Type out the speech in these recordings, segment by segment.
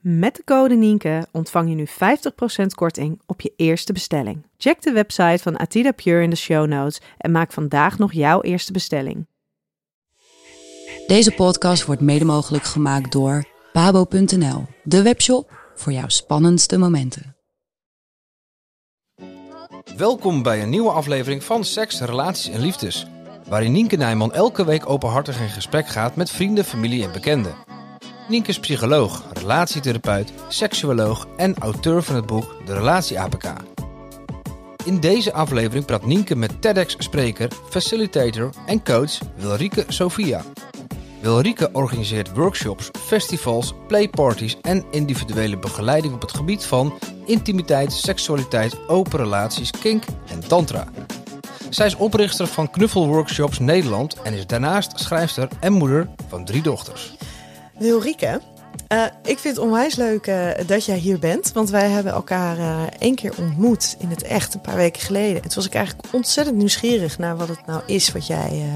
Met de code Nienke ontvang je nu 50% korting op je eerste bestelling. Check de website van Atida Pure in de show notes en maak vandaag nog jouw eerste bestelling. Deze podcast wordt mede mogelijk gemaakt door pabo.nl, de webshop voor jouw spannendste momenten. Welkom bij een nieuwe aflevering van Seks, Relaties en Liefdes. Waarin Nienke Nijman elke week openhartig in gesprek gaat met vrienden, familie en bekenden. Nienke is psycholoog, relatietherapeut, seksuoloog en auteur van het boek De Relatie APK. In deze aflevering praat Nienke met TEDx-spreker, facilitator en coach Wilrike Sofia. Wilrike organiseert workshops, festivals, playparties en individuele begeleiding op het gebied van intimiteit, seksualiteit, open relaties, kink en tantra. Zij is oprichter van Knuffelworkshops Nederland en is daarnaast schrijfster en moeder van drie dochters. Wilrike, uh, ik vind het onwijs leuk uh, dat jij hier bent. Want wij hebben elkaar uh, één keer ontmoet in het echt een paar weken geleden. En toen was ik eigenlijk ontzettend nieuwsgierig naar wat het nou is wat jij,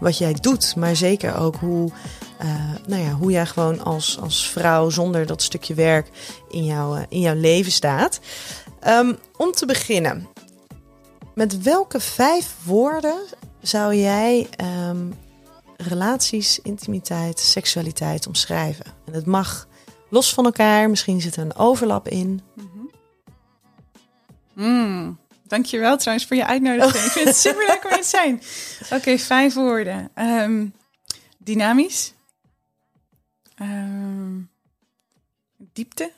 wat jij doet. Maar zeker ook hoe, nou ja, hoe jij gewoon als, als vrouw zonder dat stukje werk in, jou, in jouw leven staat. Um, om te beginnen, met welke vijf woorden zou jij um, relaties, intimiteit, seksualiteit omschrijven. En het mag los van elkaar, misschien zit er een overlap in. Mm mm, dankjewel trouwens voor je uitnodiging. Ik vind het super leuk om te zijn. Oké, vijf woorden. Um, dynamisch. Um, diepte.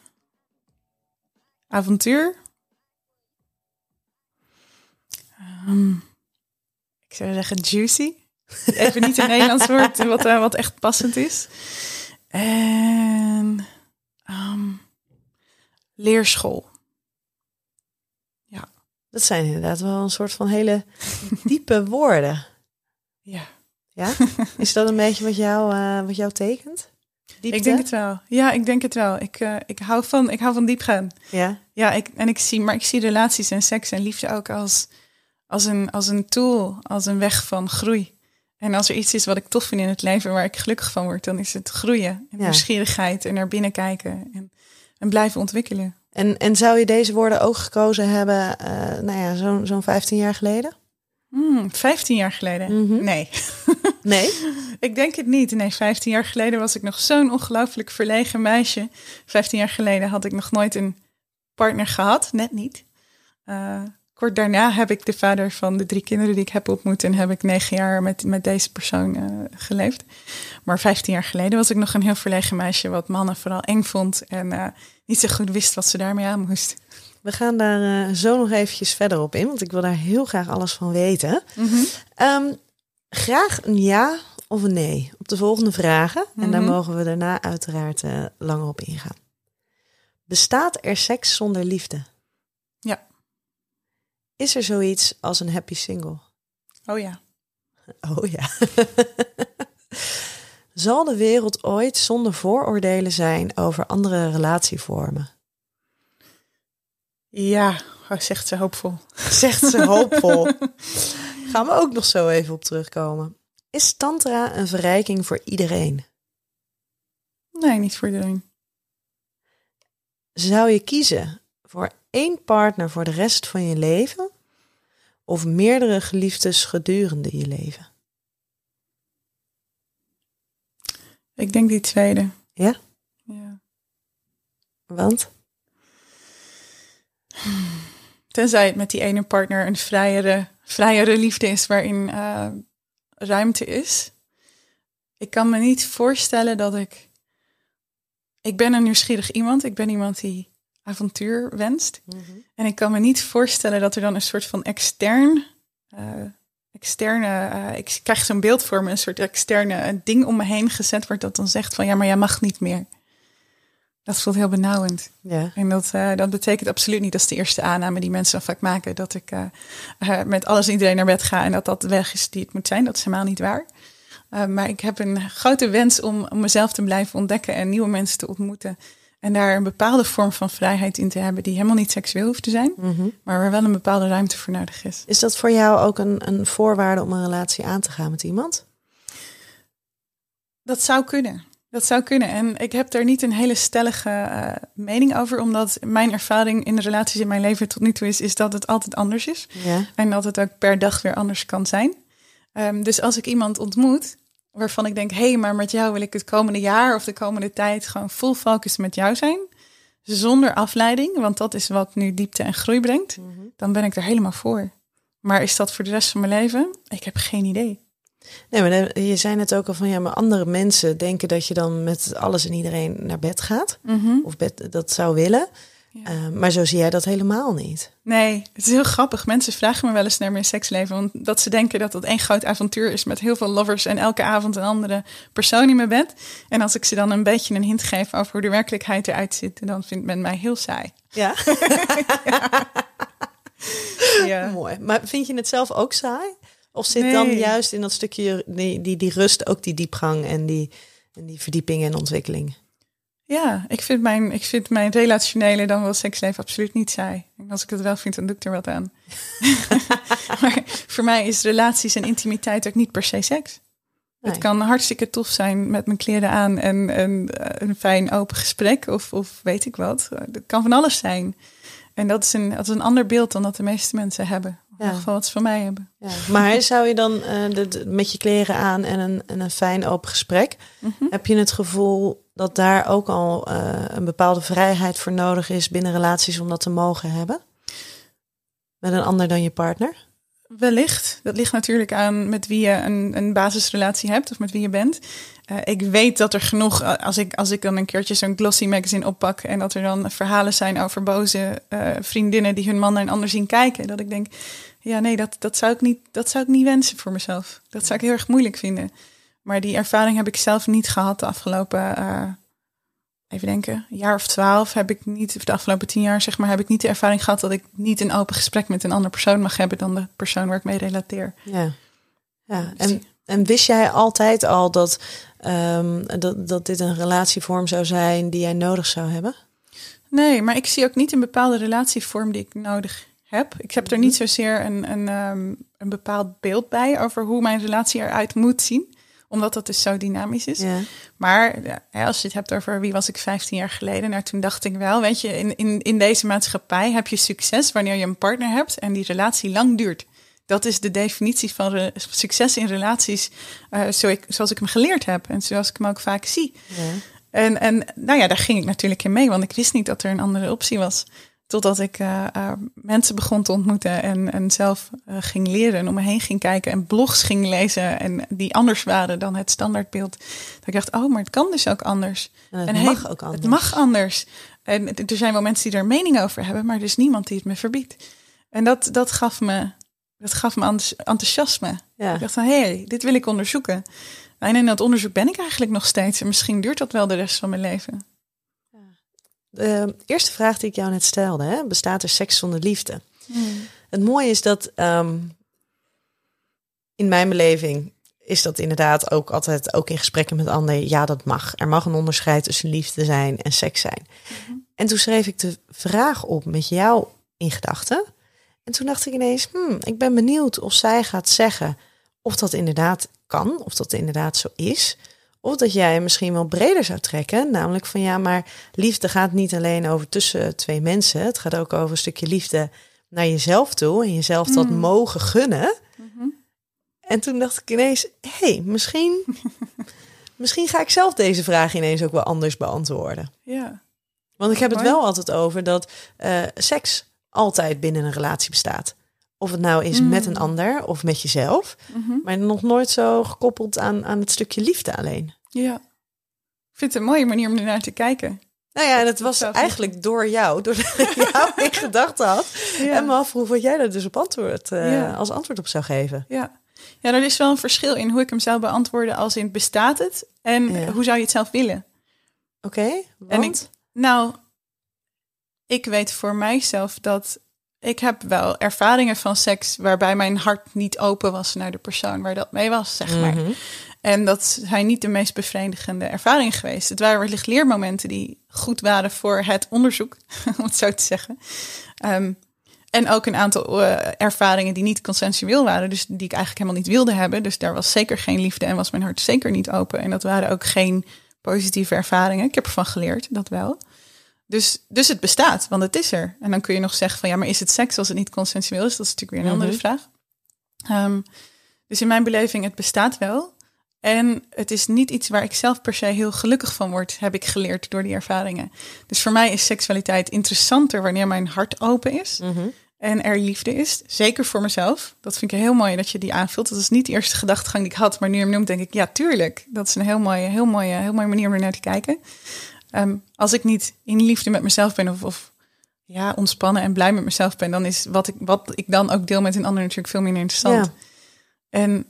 Avontuur. Um, ik zou zeggen juicy. Even niet een Nederlands woord wat, uh, wat echt passend is. En um, leerschool. Ja. Dat zijn inderdaad wel een soort van hele diepe woorden. Ja. Ja? Is dat een beetje wat jou, uh, wat jou tekent? Diepte? Ik denk het wel. Ja, ik denk het wel. Ik, uh, ik, hou, van, ik hou van diepgaan. Ja? Ja, ik, en ik zie, maar ik zie relaties en seks en liefde ook als, als, een, als een tool, als een weg van groei. En als er iets is wat ik tof vind in het leven waar ik gelukkig van word, dan is het groeien en nieuwsgierigheid en naar binnen kijken en, en blijven ontwikkelen. En, en zou je deze woorden ook gekozen hebben, uh, nou ja, zo'n zo'n 15 jaar geleden? Mm, 15 jaar geleden? Mm -hmm. Nee. Nee? ik denk het niet. Nee, 15 jaar geleden was ik nog zo'n ongelooflijk verlegen meisje. 15 jaar geleden had ik nog nooit een partner gehad, net niet. Uh, Kort daarna heb ik de vader van de drie kinderen die ik heb ontmoet en heb ik negen jaar met, met deze persoon uh, geleefd. Maar vijftien jaar geleden was ik nog een heel verlegen meisje, wat mannen vooral eng vond en uh, niet zo goed wist wat ze daarmee aan moest. We gaan daar uh, zo nog eventjes verder op in, want ik wil daar heel graag alles van weten. Mm -hmm. um, graag een ja of een nee op de volgende vragen. Mm -hmm. En daar Mhm. mogen we daarna uiteraard langer op ingaan. Bestaat er seks zonder liefde? Is er zoiets als een happy single? Oh ja. Oh ja. Zal de wereld ooit zonder vooroordelen zijn over andere relatievormen? Ja, oh, zegt ze hoopvol. Zegt ze hoopvol. Gaan we ook nog zo even op terugkomen. Is tantra een verrijking voor iedereen? Nee, niet voor iedereen. Zou je kiezen voor één partner voor de rest van je leven of meerdere geliefdes gedurende je leven? Ik denk die tweede. Ja? Ja. Want? Tenzij het met die ene partner een vrijere, vrijere liefde is waarin eh, ruimte is. Ik kan me niet voorstellen dat ik. Ik ben een nieuwsgierig iemand. Ik ben iemand die avontuur wenst. En ik kan me niet voorstellen dat er dan een soort van extern. eh, externe. eh, ik krijg zo'n beeld voor me, een soort externe ding om me heen gezet wordt dat dan zegt van ja, maar jij mag niet meer. Dat voelt heel benauwend. Ja. En dat, eh, dat betekent absoluut niet, dat is de eerste aanname die mensen vaak maken, dat ik met alles en iedereen naar bed ga en dat dat de weg is die het moet zijn. Dat is helemaal niet waar. Maar ik heb een grote wens om, om mezelf te blijven ontdekken en nieuwe mensen te ontmoeten. En daar een bepaalde vorm van vrijheid in te hebben die helemaal niet seksueel hoeft te zijn, maar waar wel een bepaalde ruimte voor nodig is. Is dat voor jou ook een, een voorwaarde om een relatie aan te gaan met iemand? Dat zou kunnen. Dat zou kunnen. En ik heb daar niet een hele stellige eh, mening over, omdat mijn ervaring in de relaties in mijn leven tot nu toe is, is dat het altijd anders is. Ja. En dat het ook per dag weer anders kan zijn. Ehm, dus als ik iemand ontmoet waarvan ik denk, hé, hey, maar met jou wil ik het komende jaar of de komende tijd gewoon full focus met jou zijn, zonder afleiding, want dat is wat nu diepte en groei brengt, dan ben ik er helemaal voor. Maar is dat voor de rest van mijn leven? Ik heb geen idee. Nee, maar je zei net ook al van ja, maar andere mensen denken dat je dan met alles en iedereen naar bed gaat. Of bed, dat zou willen. Eh, maar zo zie jij dat helemaal niet. Nee, het is heel grappig. Mensen vragen me wel eens naar mijn seksleven. Want dat ze denken dat het één groot avontuur is met heel veel lovers en elke avond een andere persoon in mijn bed. En als ik ze dan een beetje een hint geef over hoe de werkelijkheid eruit ziet, dan vindt men mij heel saai. Ja, Ja. mooi. Maar vind je het zelf ook saai? Of zit dan juist in dat stukje die, die, die rust ook die diepgang en die, en die verdieping en ontwikkeling? Ja, ik vind, mijn, ik vind mijn relationele dan wel seksleven absoluut niet saai. En als ik het wel vind, dan doe ik er wat aan. maar voor mij is relaties en intimiteit ook niet per se seks. Nee. Het kan hartstikke tof zijn met mijn kleren aan en, en eh, een fijn open gesprek of, of weet ik wat. Het kan van alles zijn. En dat is, een, dat is een ander beeld dan dat de meeste mensen hebben. In Ja. ieder geval wat ze van mij hebben. Ja. Maar zou je dan eh, de, de- met je kleren aan en een, en een fijn open gesprek, Mhm. heb je het gevoel dat daar ook al eh, een bepaalde vrijheid voor nodig is binnen relaties om dat te mogen hebben? Met een ander dan je partner? Wellicht. Dat ligt natuurlijk aan met wie je een, een basisrelatie hebt of met wie je bent. Eh, ik weet dat er genoeg, eh, als ik, als ik dan een keertje zo'n glossy magazine oppak en dat er dan verhalen zijn over boze vriendinnen die hun man naar een ander zien kijken, dat ik denk, ja nee, dat, dat, zou ik niet, dat zou ik niet wensen voor mezelf. Dat zou ik heel erg moeilijk vinden. Maar die ervaring heb ik zelf niet gehad de afgelopen, eh, even denken, een jaar of twaalf heb ik niet, of de afgelopen tien jaar zeg maar, heb ik niet de ervaring gehad dat ik niet een open gesprek met een andere persoon mag hebben dan de persoon waar ik mee relateer. Ja. ja. En, en wist jij altijd al dat, ehm, dat, dat dit een relatievorm zou zijn die jij nodig zou hebben? Nee, maar ik zie ook niet een bepaalde relatievorm die ik nodig heb. Ik heb er niet zozeer een, een, ehm, een bepaald beeld bij over hoe mijn relatie eruit moet zien omdat dat dus zo dynamisch is. Ja. Maar ja, als je het hebt over wie was ik 15 jaar geleden, nou toen dacht ik wel, weet je, in, in, in deze maatschappij heb je succes wanneer je een partner hebt en die relatie lang duurt. Dat is de definitie van succes in relaties, eh, zo ik, zoals ik hem geleerd heb en zoals ik hem ook vaak zie. Ja. En, en nou ja, daar ging ik natuurlijk in mee, want ik wist niet dat er een andere optie was. Totdat ik eh, eh, mensen begon te ontmoeten en, en zelf eh, ging leren en om me heen ging kijken en blogs ging lezen en die anders waren dan het standaardbeeld. Dat ik dacht, oh, maar het kan dus ook anders. En het En hey, mag ook anders. Het mag anders. En er zijn wel mensen die er mening over hebben, maar er is niemand die het me verbiedt. En dat, dat gaf me, dat gaf me enthous- enthousiasme. Ja. Ik dacht van, hé, hey, dit wil ik onderzoeken. En in dat onderzoek ben ik eigenlijk nog steeds. En misschien duurt dat wel de rest van mijn leven. De eerste vraag die ik jou net stelde, hè, bestaat er seks zonder liefde? Het mooie is dat ehm, in mijn beleving is dat inderdaad ook altijd, ook in gesprekken met anderen, ja, dat mag. Er mag een onderscheid tussen liefde zijn en seks zijn. En toen schreef ik de vraag op met jou in gedachten. En toen dacht ik ineens, hmm, ik ben benieuwd of zij gaat zeggen of dat inderdaad kan, of dat inderdaad zo is. Of dat jij misschien wel breder zou trekken. Namelijk van ja, maar liefde gaat niet alleen over tussen twee mensen. Het gaat ook over een stukje liefde naar jezelf toe. En jezelf dat mogen gunnen. En toen dacht ik ineens, hé, hey, misschien, misschien ga ik zelf deze vraag ineens ook wel anders beantwoorden. Ja. Want ik heb het wel altijd over dat eh, seks altijd binnen een relatie bestaat. Of het nou is Mm. met een ander of met jezelf. Mhm. Maar nog nooit zo gekoppeld aan, aan het stukje liefde alleen. Ja. Ik vind het een mooie manier om ernaar te kijken. Nou ja, en het was eigenlijk door jou, doordat ik jou in gedachten had. En me afvroeg wat jij er dus op antwoord, eh, Ja. als antwoord op zou geven. Ja. ja, er is wel een verschil in hoe ik hem zou beantwoorden als in bestaat het en Ja. hoe zou je het zelf willen. Oké, En ik, want? nou, ik weet voor mijzelf dat ik heb wel ervaringen van seks waarbij mijn hart niet open was naar de persoon waar dat mee was, zeg maar. Mhm. En dat zijn niet de meest bevredigende ervaringen geweest. Het waren wellicht leermomenten die goed waren voor het onderzoek, om het zo te zeggen. Ehm, en ook een aantal eh, ervaringen die niet consensueel waren, dus die ik eigenlijk helemaal niet wilde hebben. Dus daar was zeker geen liefde en was mijn hart zeker niet open. En dat waren ook geen positieve ervaringen. Ik heb ervan geleerd, dat wel. Dus, dus het bestaat, want het is er. En dan kun je nog zeggen van ja, maar is het seks als het niet consensueel is? Dat is natuurlijk weer een andere vraag. Ehm, dus in mijn beleving, het bestaat wel. En het is niet iets waar ik zelf per se heel gelukkig van word, heb ik geleerd door die ervaringen. Dus voor mij is seksualiteit interessanter wanneer mijn hart open is Mhm. en er liefde is. Zeker voor mezelf. Dat vind ik heel mooi dat je die aanvult. Dat is niet de eerste gedachtegang die ik had, maar nu je hem noemt, denk ik, ja, tuurlijk. Dat is een heel mooie, heel mooie, heel mooie manier om er naar te kijken. Ehm, als ik niet in liefde met mezelf ben of, of ja, ontspannen en blij met mezelf ben, dan is wat ik, wat ik dan ook deel met een ander natuurlijk veel minder interessant. Ja. En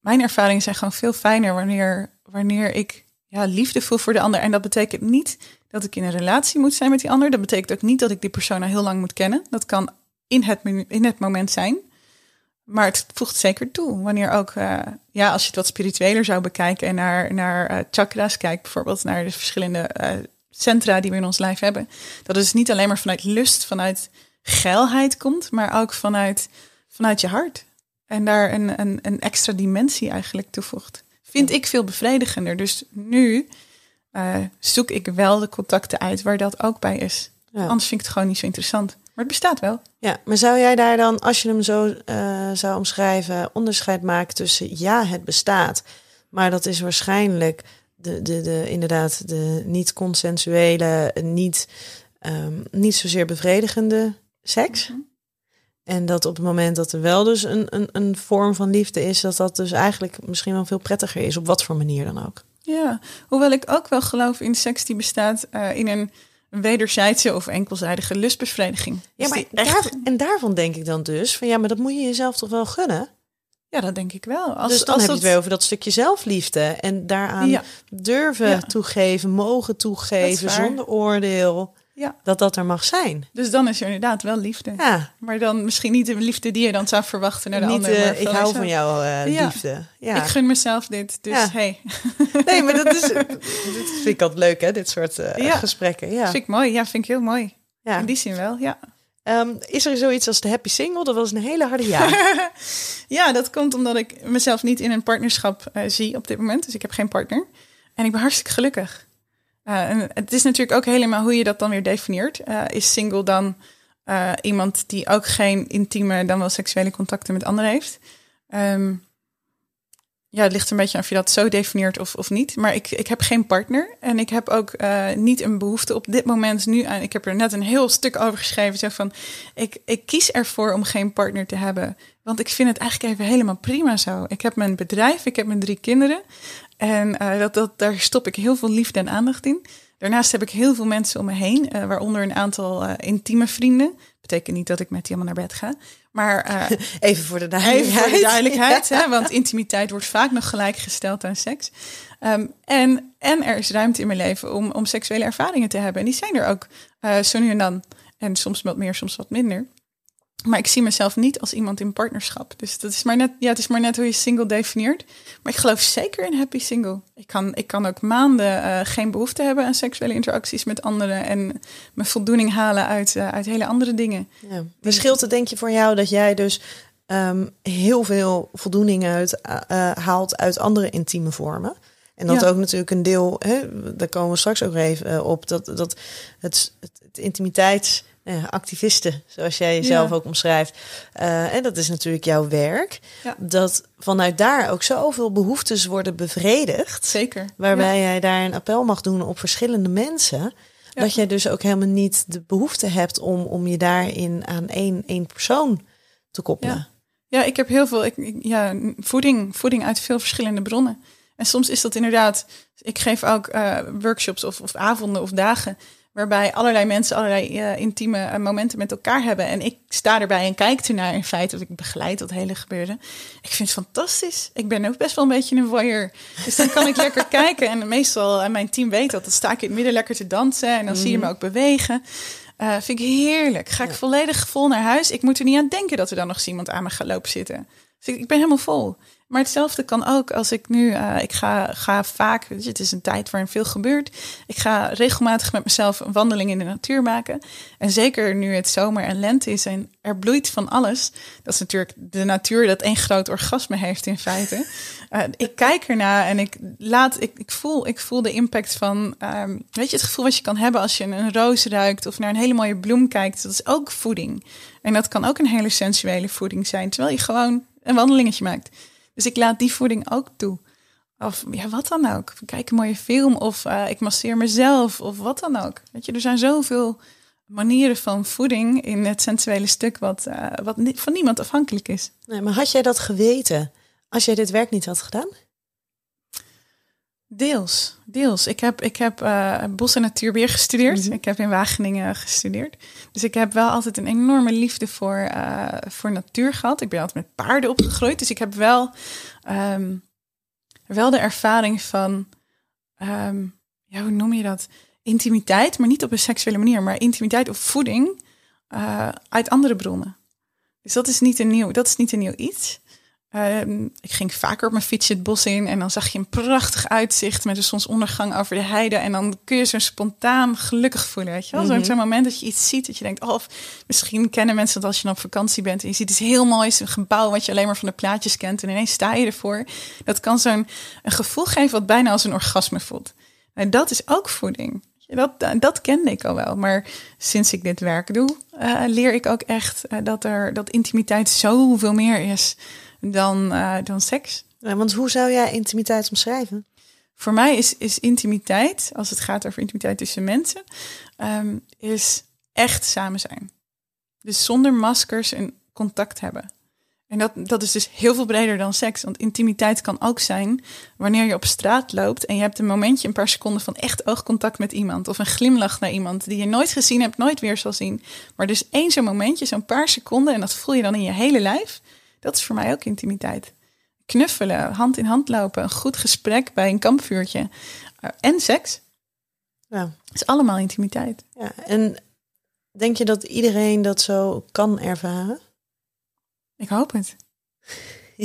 mijn ervaringen zijn gewoon veel fijner wanneer, wanneer ik ja, liefde voel voor de ander. En dat betekent niet dat ik in een relatie moet zijn met die ander. Dat betekent ook niet dat ik die persoon al heel lang moet kennen. Dat kan in het, in het moment zijn. Maar het voegt zeker toe. Wanneer ook, eh, ja, als je het wat spiritueler zou bekijken en naar, naar eh, chakra's kijkt, bijvoorbeeld naar de verschillende eh, centra die we in ons lijf hebben. Dat het dus niet alleen maar vanuit lust, vanuit geilheid komt, maar ook vanuit, vanuit je hart. En daar een, een, een extra dimensie eigenlijk toevoegt. Vind ik veel bevredigender. Dus nu zoek ik wel de contacten uit waar dat ook bij is. Ja. Anders vind ik het gewoon niet zo interessant. Maar het bestaat wel. Ja, maar zou jij daar dan, als je hem zo eh, zou omschrijven, onderscheid maken tussen ja, het bestaat, maar dat is waarschijnlijk de, de, de inderdaad de niet consensuele, niet, ehm, niet zozeer bevredigende seks. Mhm. En dat op het moment dat er wel dus een, een, een vorm van liefde is, dat dat dus eigenlijk misschien wel veel prettiger is, op wat voor manier dan ook. Ja, hoewel ik ook wel geloof in seks die bestaat eh, in een wederzijdse of enkelzijdige lustbevrediging. Ja, Dus maar daar, en daarvan denk ik dan dus van ja, maar dat moet je jezelf toch wel gunnen. ja, dat denk ik wel. Als, dus dan als heb je het weer over dat stukje zelfliefde en daaraan Ja. durven Ja. toegeven, mogen toegeven zonder oordeel. Ja. Dat dat er mag zijn. Dus dan is er inderdaad wel liefde. Ja, Maar dan misschien niet de liefde die je dan zou verwachten naar de niet ander. eh, maar ik hou van jou eh, Ja. liefde. Ja. Ik gun mezelf dit. Dus Ja. hey, Nee, maar dat is dit vind ik altijd leuk hè, dit soort eh, gesprekken. Ja. vind ik mooi. Ja, vind ik heel mooi. ja. In die zin wel, ja. Ehm, is er zoiets als de happy single? Dat was een hele harde ja. Ja, dat komt omdat ik mezelf niet in een partnerschap zie op dit moment. Dus ik heb geen partner. En ik ben hartstikke gelukkig. Eh, het is natuurlijk ook helemaal hoe je dat dan weer definieert. Eh, is single dan eh, iemand die ook geen intieme, dan wel seksuele contacten met anderen heeft? Ehm, ja, het ligt een beetje aan of je dat zo definieert of, of niet. Maar ik, ik heb geen partner. En ik heb ook niet een behoefte op dit moment nu aan. Ik heb er net een heel stuk over geschreven. Zeg van, ik, ik kies ervoor om geen partner te hebben. Want ik vind het eigenlijk even helemaal prima zo. Ik heb mijn bedrijf, ik heb mijn drie kinderen. En eh, dat, dat, daar stop ik heel veel liefde en aandacht in. Daarnaast heb ik heel veel mensen om me heen, eh, waaronder een aantal eh, intieme vrienden. Betekent niet dat ik met die allemaal naar bed ga. Maar Even voor de duidelijkheid. voor de duidelijkheid, hè, want intimiteit wordt vaak nog gelijkgesteld aan seks. Ehm, en, en er is ruimte in mijn leven om, om seksuele ervaringen te hebben. En die zijn er ook zo nu en dan. En soms wat meer, soms wat minder. Maar ik zie mezelf niet als iemand in partnerschap. Dus dat is maar net, ja, het is maar net hoe je single definieert. Maar ik geloof zeker in happy single. Ik kan, ik kan ook maanden eh, geen behoefte hebben aan seksuele interacties met anderen. En mijn voldoening halen uit, eh, uit hele andere dingen. Ja. Scheelt het denk je voor jou dat jij dus ehm, heel veel voldoening uit, eh, haalt uit andere intieme vormen? En dat Ja. ook natuurlijk een deel, hè, daar komen we straks ook even op, dat, dat het, het, het nou ja, activiste, zoals jij jezelf Ja. ook omschrijft. Eh, en dat is natuurlijk jouw werk. Ja. Dat vanuit daar ook zoveel behoeftes worden bevredigd. Zeker. Waarbij jij daar een appel mag doen op verschillende mensen. Dat jij dus ook helemaal niet de behoefte hebt om, om je daarin aan één, één persoon te koppelen. Ja. Ik heb heel veel ik, ik- ja, voeding, voeding uit veel verschillende bronnen. En soms is dat inderdaad, ik geef ook eh, workshops of, of avonden of dagen waarbij allerlei mensen allerlei eh, intieme eh, momenten met elkaar hebben. En ik sta erbij en kijk ernaar in feite, of ik begeleid dat hele gebeuren. Ik vind het fantastisch. Ik ben ook best wel een beetje een voyeur. Dus dan kan ik lekker kijken. En meestal, en mijn team weet dat, dan sta ik in het midden lekker te dansen. En dan zie je me ook bewegen. Eh, vind ik heerlijk. Ga ik volledig vol naar huis. Ik moet er niet aan denken dat er dan nog eens iemand aan me gaat lopen zitten. Dus ik, ik ben helemaal vol. Maar hetzelfde kan ook als ik nu, eh, ik ga, ga vaak, het is een tijd waarin veel gebeurt. Ik ga regelmatig met mezelf een wandeling in de natuur maken. En zeker nu het zomer en lente is en er bloeit van alles. Dat is natuurlijk de natuur dat één groot orgasme heeft in feite. Eh, ik kijk ernaar en ik laat, ik, ik, voel, ik voel de impact van, ehm, weet je, het gevoel wat je kan hebben als je een roos ruikt of naar een hele mooie bloem kijkt. Dat is ook voeding. En dat kan ook een hele sensuele voeding zijn, terwijl je gewoon een wandelingetje maakt. Dus ik laat die voeding ook toe. Of ja, wat dan ook. Kijk een mooie film of eh, ik masseer mezelf of wat dan ook. Weet je, er zijn zoveel manieren van voeding in het sensuele stuk wat, eh, wat van niemand afhankelijk is. Nee, maar had jij dat geweten als jij dit werk niet had gedaan? Deels, deels. Ik heb, ik heb eh, bos- en natuurbeheer gestudeerd. Ik heb in Wageningen gestudeerd. Dus ik heb wel altijd een enorme liefde voor, eh, voor natuur gehad. Ik ben altijd met paarden opgegroeid. Dus ik heb wel, ehm, wel de ervaring van, ehm, ja, hoe noem je dat? Intimiteit, maar niet op een seksuele manier, maar intimiteit of voeding eh, uit andere bronnen. Dus dat is niet een nieuw, dat is niet een nieuw iets. Ehm, ik ging vaker op mijn fietsje het bos in en dan zag je een prachtig uitzicht met de zonsondergang over de heide. En dan kun je zo spontaan gelukkig voelen, weet je wel? Zo'n- Zo'n moment dat je iets ziet dat je denkt, oh, misschien kennen mensen dat als je dan op vakantie bent en je ziet iets heel moois, een gebouw wat je alleen maar van de plaatjes kent en ineens sta je ervoor. Dat kan zo'n een gevoel geven wat bijna als een orgasme voelt. En dat is ook voeding. Dat, dat kende ik al wel. Maar sinds ik dit werk doe, eh, leer ik ook echt eh, dat, er, dat intimiteit zoveel meer is dan, eh, dan seks. Ja, want hoe zou jij intimiteit omschrijven? Voor mij is, is intimiteit, als het gaat over intimiteit tussen mensen, ehm, is echt samen zijn. Dus zonder maskers en contact hebben. En dat, dat is dus heel veel breder dan seks. Want intimiteit kan ook zijn wanneer je op straat loopt en je hebt een momentje, een paar seconden van echt oogcontact met iemand. Of een glimlach naar iemand die je nooit gezien hebt, nooit weer zal zien. Maar dus één zo'n momentje, zo'n paar seconden, en dat voel je dan in je hele lijf. Dat is voor mij ook intimiteit. Knuffelen, hand in hand lopen, een goed gesprek bij een kampvuurtje. Uh, en seks. Ja. is allemaal intimiteit. ja. En denk je dat iedereen dat zo kan ervaren? Ik hoop het.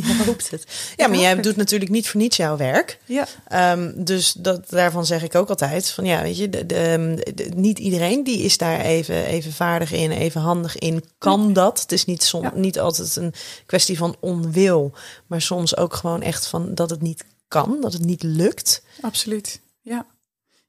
Je hoopt het. Ja, maar jij het. doet natuurlijk niet voor niets jouw werk. Ja, Ehm, dus dat, daarvan zeg ik ook altijd van ja, weet je, de, de, de- niet iedereen die is daar even, even vaardig in, even handig in, kan dat. Het is niet, som, Ja. niet altijd een kwestie van onwil, maar soms ook gewoon echt van dat het niet kan, dat het niet lukt. absoluut. Ja.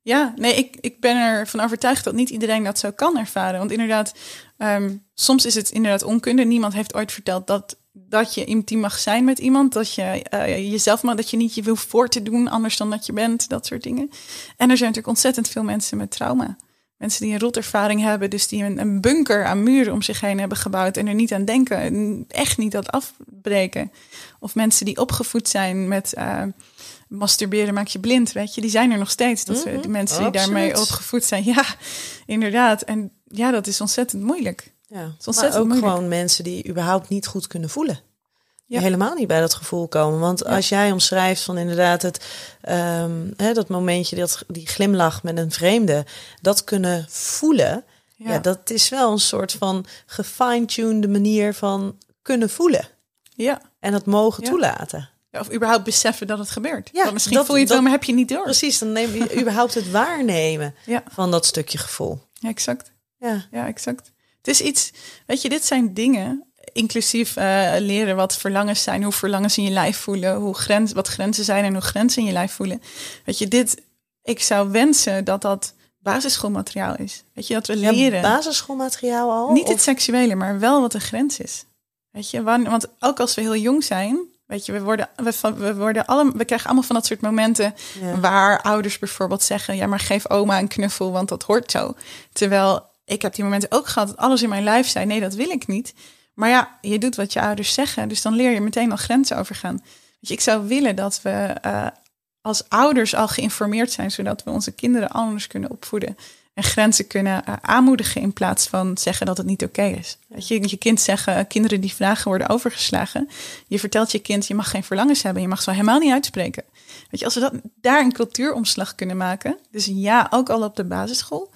Ja, nee, ik, ik ben ervan overtuigd dat niet iedereen dat zo kan ervaren. Want inderdaad, ehm, soms is het inderdaad onkunde. Niemand heeft ooit verteld dat, dat je intiem mag zijn met iemand. Dat je eh, jezelf mag, dat je niet je wil voor te doen anders dan dat je bent. Dat soort dingen. En er zijn natuurlijk ontzettend veel mensen met trauma. Mensen die een rotervaring hebben, dus die een, een bunker aan muren om zich heen hebben gebouwd en er niet aan denken, en echt niet dat afbreken. Of mensen die opgevoed zijn met eh, masturberen maak je blind, weet je, die zijn er nog steeds. Dat die mensen die daarmee opgevoed zijn, ja, inderdaad. En ja, dat is ontzettend moeilijk. Ja, maar ontzettend ook moeilijk. gewoon mensen die überhaupt niet goed kunnen voelen. Die Ja. helemaal niet bij dat gevoel komen. Want Ja. als jij omschrijft van inderdaad het, ehm, hè, dat momentje, dat, die glimlach met een vreemde, dat kunnen voelen. Ja. dat is wel een soort van gefine-tuned manier van kunnen voelen. ja. En dat mogen toelaten. Ja, Of überhaupt beseffen dat het gebeurt. Ja, Want misschien dat- voel je het wel, maar heb je niet door. Precies, dan neem je überhaupt het waarnemen van dat stukje gevoel. Ja, exact. Ja, Ja, exact. Het is iets, weet je, dit zijn dingen, inclusief eh, leren wat verlangens zijn, hoe verlangens in je lijf voelen, hoe grens, wat grenzen zijn en hoe grenzen in je lijf voelen. Weet je, dit, ik zou wensen dat dat basisschoolmateriaal is. Weet je, dat we Ja, leren. basisschoolmateriaal al? Niet het seksuele, maar wel wat de grens is. Weet je, wan- want ook als we heel jong zijn, weet je, we worden, we, we worden alle, we krijgen allemaal van dat soort momenten Ja. waar ouders bijvoorbeeld zeggen, ja, maar geef oma een knuffel, want dat hoort zo. Terwijl ik heb die momenten ook gehad dat alles in mijn lijf zei, nee, dat wil ik niet. Maar ja, je doet wat je ouders zeggen, dus dan leer je meteen al grenzen overgaan. Je, ik zou willen dat we eh, als ouders al geïnformeerd zijn, zodat we onze kinderen anders kunnen opvoeden en grenzen kunnen eh, aanmoedigen in plaats van zeggen dat het niet oké is. Weet je, je kind zeggen, kinderen die vragen worden overgeslagen. Je vertelt je kind, je mag geen verlangens hebben, je mag ze helemaal niet uitspreken. Weet je, als we dat, daar een cultuuromslag kunnen maken, dus ja, ook al op de basisschool,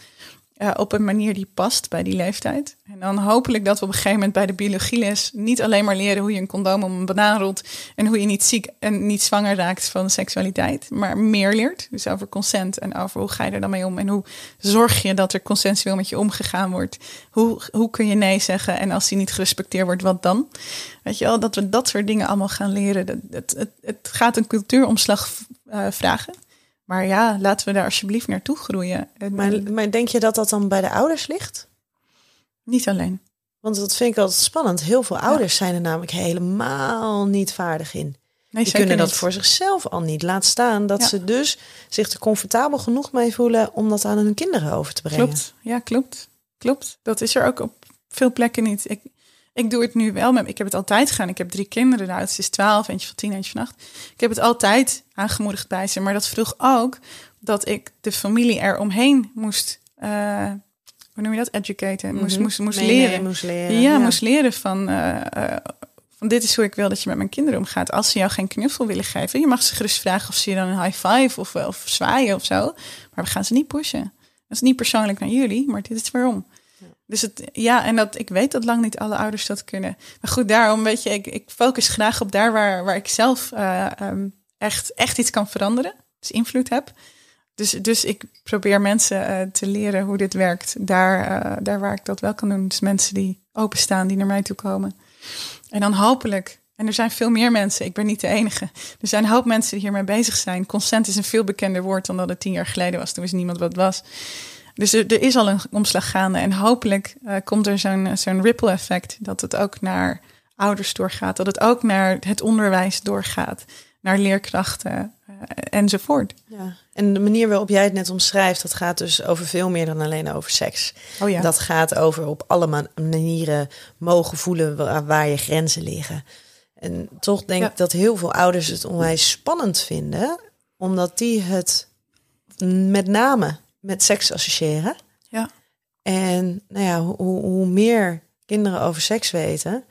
eh, op een manier die past bij die leeftijd. En dan hopelijk dat we op een gegeven moment bij de biologieles niet alleen maar leren hoe je een condoom om een banaan rolt en hoe je niet ziek en niet zwanger raakt van seksualiteit, maar meer leert. Dus over consent en over hoe ga je er dan mee om en hoe zorg je dat er consensueel met je omgegaan wordt. Hoe, hoe kun je nee zeggen en als die niet gerespecteerd wordt, wat dan? Weet je wel, dat we dat soort dingen allemaal gaan leren. Het, het, het gaat een cultuuromslag eh, vragen. Maar ja, laten we daar alsjeblieft naartoe groeien. En- Maar, maar denk je dat dat dan bij de ouders ligt? Niet alleen. Want dat vind ik altijd spannend. Heel veel ouders zijn er namelijk helemaal niet vaardig in. Nee, Die kunnen dat niet. voor zichzelf al niet. Laat staan dat Ja. ze dus zich er comfortabel genoeg mee voelen om dat aan hun kinderen over te brengen. Klopt, ja, klopt. Klopt. Dat is er ook op veel plekken niet. Ik, ik doe het nu wel. Met, ik heb het altijd gedaan. Ik heb drie kinderen. De oudste is 12, eentje van 10, eentje van 8. Ik heb het altijd aangemoedigd bij ze. Maar dat vroeg ook dat ik de familie eromheen moest, eh, hoe noem je dat? Educaten. Moest, Mhm. moest, moest leren. moest leren. Ja, moest leren van, van dit is hoe ik wil dat je met mijn kinderen omgaat. Als ze jou geen knuffel willen geven, je mag ze gerust vragen of ze je dan een high five of, of zwaaien of zo. Maar we gaan ze niet pushen. Dat is niet persoonlijk naar jullie, maar dit is waarom. Dus het, ja, en dat, ik weet dat lang niet alle ouders dat kunnen. Maar goed, daarom weet je, ik, ik focus graag op daar waar, waar ik zelf eh, ehm, echt, echt iets kan veranderen. Dus invloed heb. Dus, dus ik probeer mensen eh, te leren hoe dit werkt. Daar, eh, daar waar ik dat wel kan doen. Dus mensen die openstaan, die naar mij toe komen. En dan hopelijk, en er zijn veel meer mensen, ik ben niet de enige. Er zijn een hoop mensen die hiermee bezig zijn. Consent is een veel bekender woord dan dat het tien jaar geleden was. Toen wist niemand wat het was. Dus er, er is al een omslag gaande. En hopelijk eh, komt er zo'n zo'n ripple effect. Dat het ook naar ouders doorgaat. Dat het ook naar het onderwijs doorgaat. Naar leerkrachten eh, enzovoort. Ja. En de manier waarop jij het net omschrijft, dat gaat dus over veel meer dan alleen over seks. Oh ja. Dat gaat over op alle ma- manieren mogen voelen waar, waar je grenzen liggen. En toch denk Ja. ik dat heel veel ouders het onwijs spannend vinden, omdat die het met name met seks associëren. Ja. En nou ja, hoe, hoe- meer kinderen over seks weten,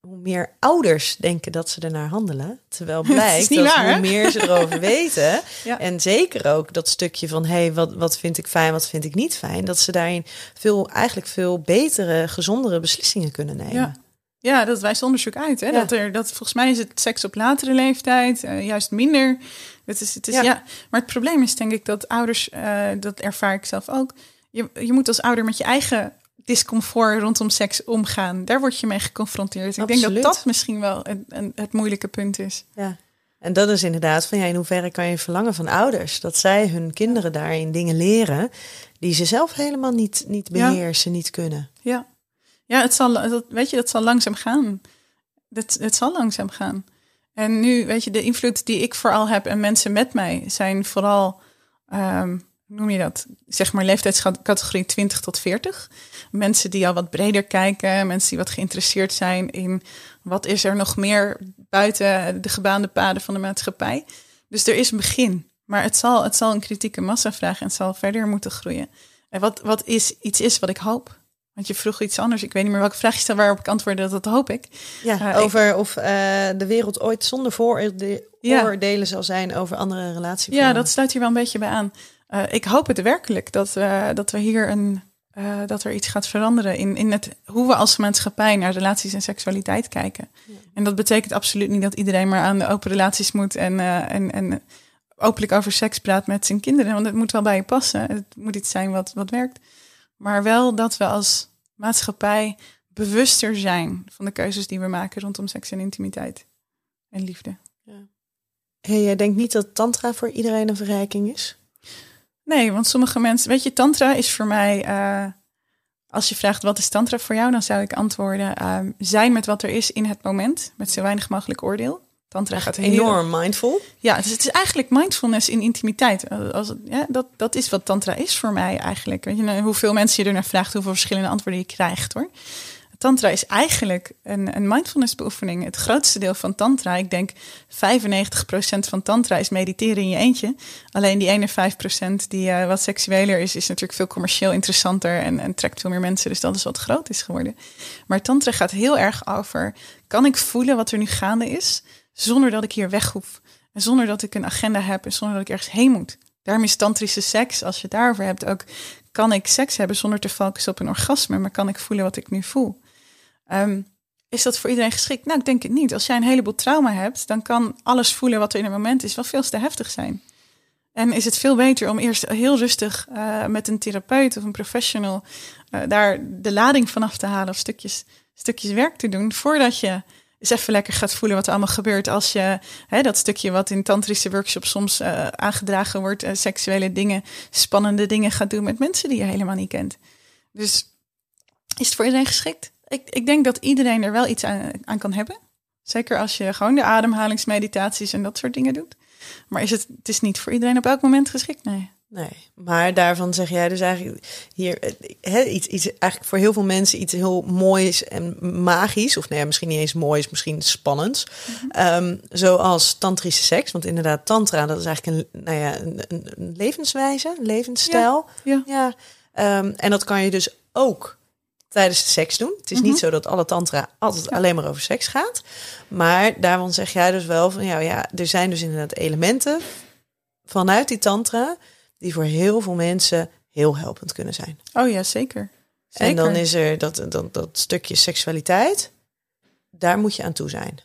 hoe meer ouders denken dat ze ernaar handelen. Terwijl blijkt dat waar, hoe meer ze erover weten, Ja. en zeker ook dat stukje van hey, wat, wat vind ik fijn, wat vind ik niet fijn, dat ze daarin veel, eigenlijk veel betere, gezondere beslissingen kunnen nemen. Ja. Ja, dat wijst onderzoek uit. Hè? Ja. Dat er, dat, volgens mij is het seks op latere leeftijd eh, juist minder. Het is, het is, Ja. ja. Maar het probleem is denk ik dat ouders, eh, dat ervaar ik zelf ook. Je, je moet als ouder met je eigen discomfort rondom seks omgaan. Daar word je mee geconfronteerd. Ik denk dat dat misschien wel een, een, het moeilijke punt is. Ja. En dat is inderdaad van ja, in hoeverre kan je verlangen van ouders dat zij hun kinderen daarin dingen leren die ze zelf helemaal niet, niet Ja. beheersen, niet kunnen. Ja, ja het zal, dat, weet je, dat zal langzaam gaan. Het, het zal langzaam gaan. En nu, weet je, de invloed die ik vooral heb en mensen met mij zijn vooral, ehm, hoe noem je dat? Zeg maar leeftijdscategorie 20 tot 40. Mensen die al wat breder kijken, mensen die wat geïnteresseerd zijn in wat is er nog meer buiten de gebaande paden van de maatschappij. Dus er is een begin. Maar het zal, het zal een kritieke massa vragen en het zal verder moeten groeien. En wat, wat is, iets is wat ik hoop. Want je vroeg iets anders. Ik weet niet meer welke vraag je stelde waarop ik antwoordde. Dat, dat hoop ik. Ja, Eh, ik- over of eh, de wereld ooit zonder Ja. vooroordelen zal zijn over andere relaties. Ja, dat sluit hier wel een beetje bij aan. Eh, ik hoop het werkelijk dat, dat we hier een, dat er iets gaat veranderen in, in het, hoe we als maatschappij naar relaties en seksualiteit kijken. En dat betekent absoluut niet dat iedereen maar aan de open relaties moet en, en, en openlijk over seks praat met zijn kinderen. Want het moet wel bij je passen. Het moet iets zijn wat, wat werkt. Maar wel dat we als maatschappij bewuster zijn van de keuzes die we maken rondom seks en intimiteit en liefde. Hey, jij denkt niet dat tantra voor iedereen een verrijking is? Nee, want sommige mensen, weet je, tantra is voor mij, eh, als je vraagt wat is tantra voor jou, dan zou ik antwoorden, ehm, zijn met wat er is in het moment, met zo weinig mogelijk oordeel. Tantra gaat Enorm mindful. Ja, dus het is eigenlijk mindfulness in intimiteit. Als, het- ja, dat, dat is wat tantra is voor mij eigenlijk. Weet je, nou, hoeveel mensen je er naar vraagt, hoeveel verschillende antwoorden je krijgt hoor. Tantra is eigenlijk een, een mindfulness beoefening. Het grootste deel van tantra, ik denk 95% van tantra is mediteren in je eentje. Alleen die ene 5% die eh, wat seksueler is, is natuurlijk veel commercieel interessanter en, en trekt veel meer mensen. Dus dat is wat groot is geworden. Maar tantra gaat heel erg over, kan ik voelen wat er nu gaande is, zonder dat ik hier weg hoef. En zonder dat ik een agenda heb en zonder dat ik ergens heen moet. Daarom is tantrische seks, als je het daarover hebt, ook kan ik seks hebben zonder te focussen op een orgasme, maar kan ik voelen wat ik nu voel. Ehm, is dat voor iedereen geschikt? Nou, ik denk het niet. Als jij een heleboel trauma hebt, dan kan alles voelen wat er in het moment is wel veel te heftig zijn. En is het veel beter om eerst heel rustig eh, met een therapeut of een professional eh, daar de lading vanaf te halen of stukjes, stukjes werk te doen, voordat je eens even lekker gaat voelen wat er allemaal gebeurt als je hè, dat stukje wat in tantrische workshops soms eh, aangedragen wordt, eh, seksuele dingen, spannende dingen gaat doen met mensen die je helemaal niet kent. Dus is het voor iedereen geschikt? Ik, ik denk dat iedereen er wel iets aan, aan kan hebben. Zeker als je gewoon de ademhalingsmeditaties en dat soort dingen doet. Maar is het, het is niet voor iedereen op elk moment geschikt? Nee. Nee, maar daarvan zeg jij dus eigenlijk hier eh, hè, iets, iets eigenlijk voor heel veel mensen iets heel moois en magisch, of nee, misschien niet eens moois, misschien spannends, Ehm, zoals tantrische seks. Want inderdaad, tantra dat is eigenlijk een, nou ja, een, een- levenswijze, een levensstijl. Ja. Ja, ehm, en dat kan je dus ook tijdens de seks doen. Het is niet zo dat alle tantra altijd alleen maar over seks gaat. Maar daarvan zeg jij dus wel van ja, ja, er zijn dus inderdaad elementen vanuit die tantra die voor heel veel mensen heel helpend kunnen zijn. Oh ja, zeker. zeker. En dan is er dat, dat, dat stukje seksualiteit, daar moet je aan toe zijn.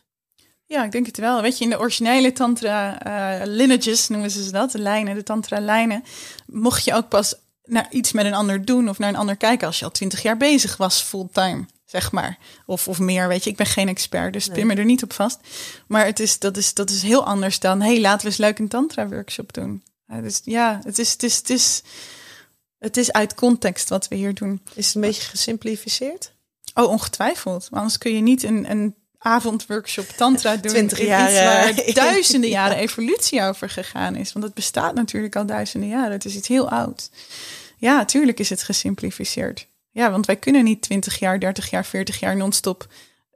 Ja, ik denk het wel. Weet je, in de originele tantra eh, lineages noemen ze dat, de lijnen, de tantra lijnen, mocht je ook pas naar iets met een ander doen of naar een ander kijken als je al twintig jaar bezig was fulltime, zeg maar. Of, of meer, weet je. Ik ben geen expert, dus pin me er niet op vast. Maar het is, dat, is, dat is heel anders dan, hey, laten we eens leuk een tantra workshop doen. Dus ja, het is, het is, het is, het is uit context wat we hier doen. Is het een beetje gesimplificeerd? Oh, ongetwijfeld. Maar anders kun je niet een, een avondworkshop tantra doen. 20 in jaar, waar duizenden ja. jaren evolutie over gegaan is. Want het bestaat natuurlijk al duizenden jaren. Het is iets heel oud. Ja, natuurlijk is het gesimplificeerd. Ja, want wij kunnen niet 20 jaar, 30 jaar, 40 jaar non-stop